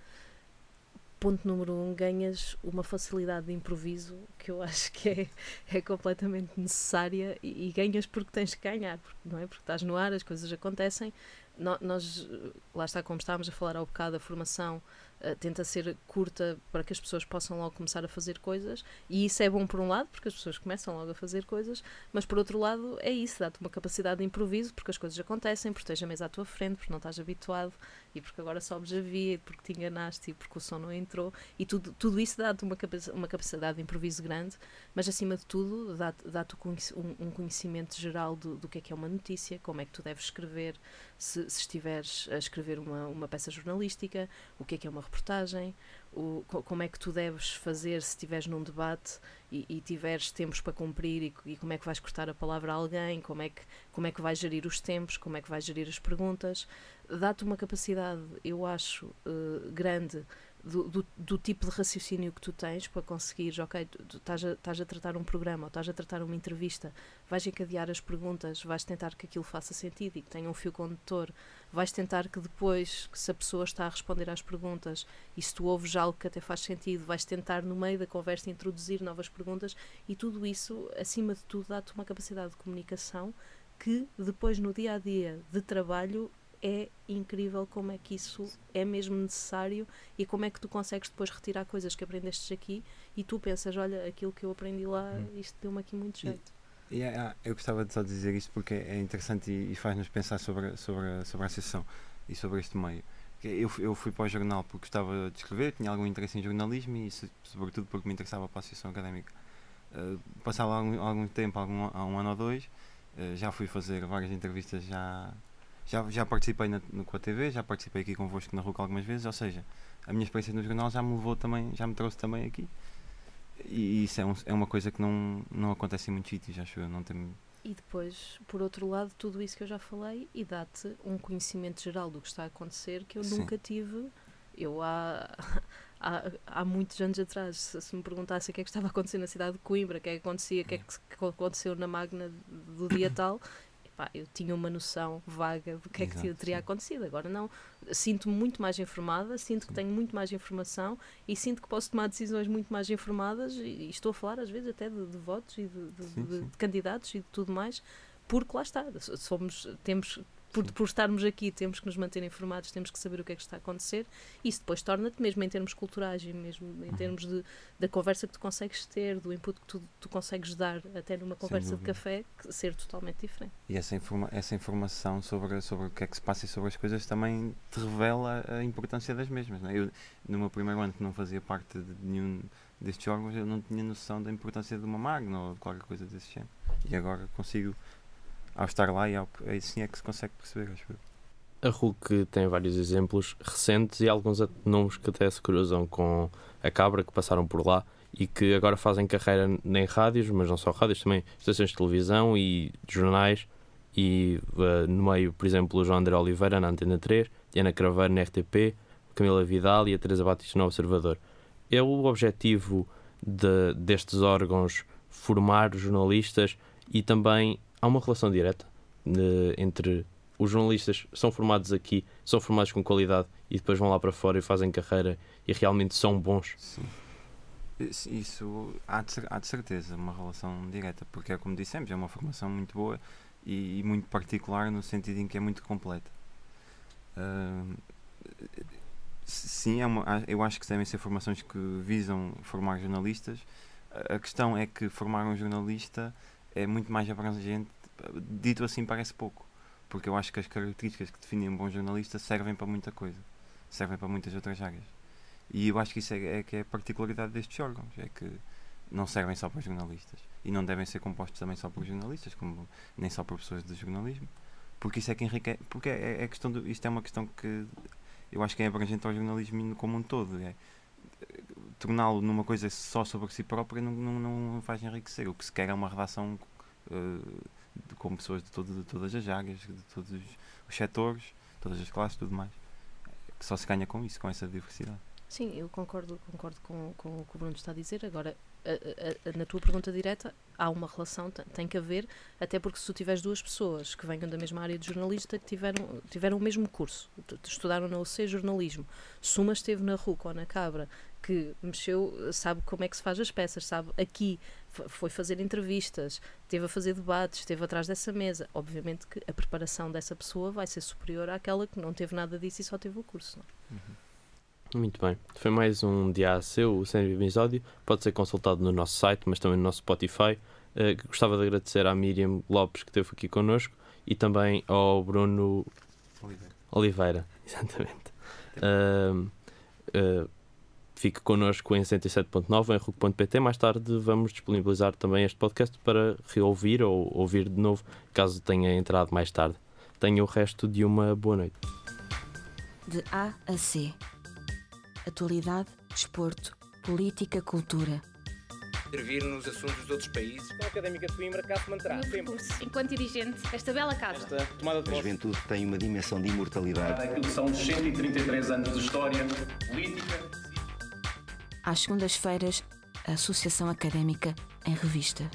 Speaker 9: ponto número um, ganhas uma facilidade de improviso que eu [laughs] acho que é, é completamente necessária e, e ganhas porque tens que ganhar, porque, não é? Porque estás no ar, as coisas acontecem. No, nós, lá está, como estávamos a falar um bocado, a formação uh, tenta ser curta para que as pessoas possam logo começar a fazer coisas, e isso é bom por um lado, porque as pessoas começam logo a fazer coisas, mas por outro lado é isso, dá-te uma capacidade de improviso, porque as coisas acontecem, porque tens a mesa à tua frente, porque não estás habituado, e porque agora sobes a via, porque te enganaste, e porque o som não entrou, e tudo, tudo isso dá-te uma, uma capacidade de improviso grande, mas acima de tudo dá-te dá um, um, conhecimento geral do, do que é que é uma notícia, como é que tu deves escrever, se, se estiveres a escrever uma, uma peça jornalística, o que é que é uma reportagem, o, como é que tu deves fazer se estiveres num debate e, e tiveres tempos para cumprir e, e, como é que vais cortar a palavra a alguém, como é, que, como é que vais gerir os tempos, como é que vais gerir as perguntas. Dá-te uma capacidade, eu acho, uh, grande do, do, do, tipo de raciocínio que tu tens para conseguires, ok, tu, estás, a, a tratar um programa ou estás a tratar uma entrevista, vais encadear as perguntas, vais tentar que aquilo faça sentido e que tenha um fio condutor, vais tentar que depois, que se a pessoa está a responder às perguntas e se tu ouves algo que até faz sentido, vais tentar no meio da conversa introduzir novas perguntas e tudo isso, acima de tudo, dá-te uma capacidade de comunicação que depois no dia a dia de trabalho é incrível como é que isso é mesmo necessário e como é que tu consegues depois retirar coisas que aprendestes aqui e tu pensas, olha, aquilo que eu aprendi lá, hum. isto deu-me aqui muito jeito.
Speaker 8: E, e, é, eu gostava de só dizer isto porque é interessante e, e faz-nos pensar sobre, sobre, sobre a associação e sobre este meio. Eu, eu fui para o jornal porque gostava de escrever, tinha algum interesse em jornalismo e, sobretudo, porque me interessava para a associação académica. Uh, passava algum, algum tempo, algum, há um ano ou dois, uh, já fui fazer várias entrevistas já já, já participei na, no, com a TV, já participei aqui convosco na RUC algumas vezes, ou seja, a minha experiência no jornal já me levou também, já me trouxe também aqui. E, isso é, um, é uma coisa que não, não acontece em muitos sítios, acho eu. Não tem...
Speaker 9: E depois, por outro lado, tudo isso que eu já falei e dá-te um conhecimento geral do que está a acontecer que eu Sim. nunca tive. Eu há, [laughs] há, há muitos anos atrás, se, se me perguntasse o que é que estava acontecendo na cidade de Coimbra, o que é que acontecia, o que é que, que aconteceu na Magna do dia [coughs] tal, pá, eu tinha uma noção vaga do que é que teria acontecido. Agora não, sinto-me muito mais informada, sinto que tenho muito mais informação e sinto que posso tomar decisões muito mais informadas e, e estou a falar às vezes até de, de votos e de, sim, de, sim. de, candidatos e de tudo mais, porque lá está, somos, temos por, por, estarmos aqui, temos que nos manter informados, temos que saber o que é que está a acontecer. Isso depois torna-te, mesmo em termos culturais e mesmo em uhum. termos de, da conversa que tu consegues ter, do input que tu, tu consegues dar, até numa conversa de café, ser totalmente diferente.
Speaker 8: E essa, informa essa informação sobre, sobre o que é que se passa e sobre as coisas também te revela a importância das mesmas. Não é? Eu, no meu primeiro ano, que não fazia parte de nenhum destes órgãos, eu não tinha noção da importância de uma magna ou de qualquer coisa desse género. E agora consigo ao estar lá e ao, aí sim é que se consegue perceber, acho eu.
Speaker 7: A RUC tem vários exemplos recentes e alguns nomes que até se cruzam com a Cabra, que passaram por lá e que agora fazem carreira em rádios, mas não só rádios, também estações de televisão e jornais. E uh, no meio, por exemplo, o João André Oliveira na Antena 3, Diana Craveiro na RTP, Camila Vidal e a Teresa Batista no Observador. É o objetivo de, destes órgãos formar jornalistas e também há uma relação direta de, entre os jornalistas são formados aqui, são formados com qualidade e depois vão lá para fora e fazem carreira e realmente são bons.
Speaker 8: Sim. Isso há de, há de certeza uma relação direta, porque é como dissemos, é uma formação muito boa e, e muito particular no sentido em que é muito completa. Uh, sim, é uma, eu acho que devem ser formações que visam formar jornalistas. A questão é que formar um jornalista é muito mais abrangente. Dito assim, parece pouco, porque eu acho que as características que definem um bom jornalista servem para muita coisa, servem para muitas outras áreas. E eu acho que isso é, é que é a particularidade destes órgãos: é que não servem só para jornalistas e não devem ser compostos também só por jornalistas, como nem só por pessoas de jornalismo, porque isso é que enriquece. Porque é, é questão do, isto é uma questão que eu acho que é abrangente ao jornalismo como um todo. É, torná-lo numa coisa só sobre si própria não, não, não faz enriquecer. O que se quer é uma redação uh, com pessoas de, todo, de, todas as áreas, de todos os setores, todas as classes tudo mais. Que só se ganha com isso, com essa diversidade.
Speaker 9: Sim, eu concordo, concordo com, com o que o Bruno está a dizer. Agora, a, a, na tua pergunta direta, há uma relação, tem, que haver, até porque se tu tiveres duas pessoas que venham da mesma área de jornalista, que tiveram, tiveram o mesmo curso, estudaram na UC jornalismo, se uma esteve na RUC ou na Cabra, que mexeu, sabe como é que se faz as peças, sabe aqui, foi fazer entrevistas, teve a fazer debates, esteve atrás dessa mesa. Obviamente que a preparação dessa pessoa vai ser superior àquela que não teve nada disso e só teve o curso. Não? É? Uhum.
Speaker 7: Muito bem. Foi mais um dia seu, o sétimo episódio. Pode ser consultado no nosso site, mas também no nosso Spotify. Uh, gostava de agradecer à Miriam Lopes que esteve aqui connosco e também ao Bruno
Speaker 8: Oliveira.
Speaker 7: Oliveira [laughs] exatamente. Uh, uh, fique connosco em 107.9 em RUC.pt. Mais tarde vamos disponibilizar também este podcast para reouvir ou ouvir de novo, caso tenha entrado mais tarde. Tenha o resto de uma boa noite.
Speaker 1: De A a C atualidade, desporto, política, cultura.
Speaker 2: Intervir nos assuntos de outros países.
Speaker 3: A Académica de Coimbra cá se manterá sempre.
Speaker 4: Enquanto dirigente desta bela casa.
Speaker 5: Esta tomada de A juventude tem uma dimensão de imortalidade.
Speaker 6: Aquilo que são 133 anos de história, política.
Speaker 1: Às segundas-feiras, a Associação Académica em Revista.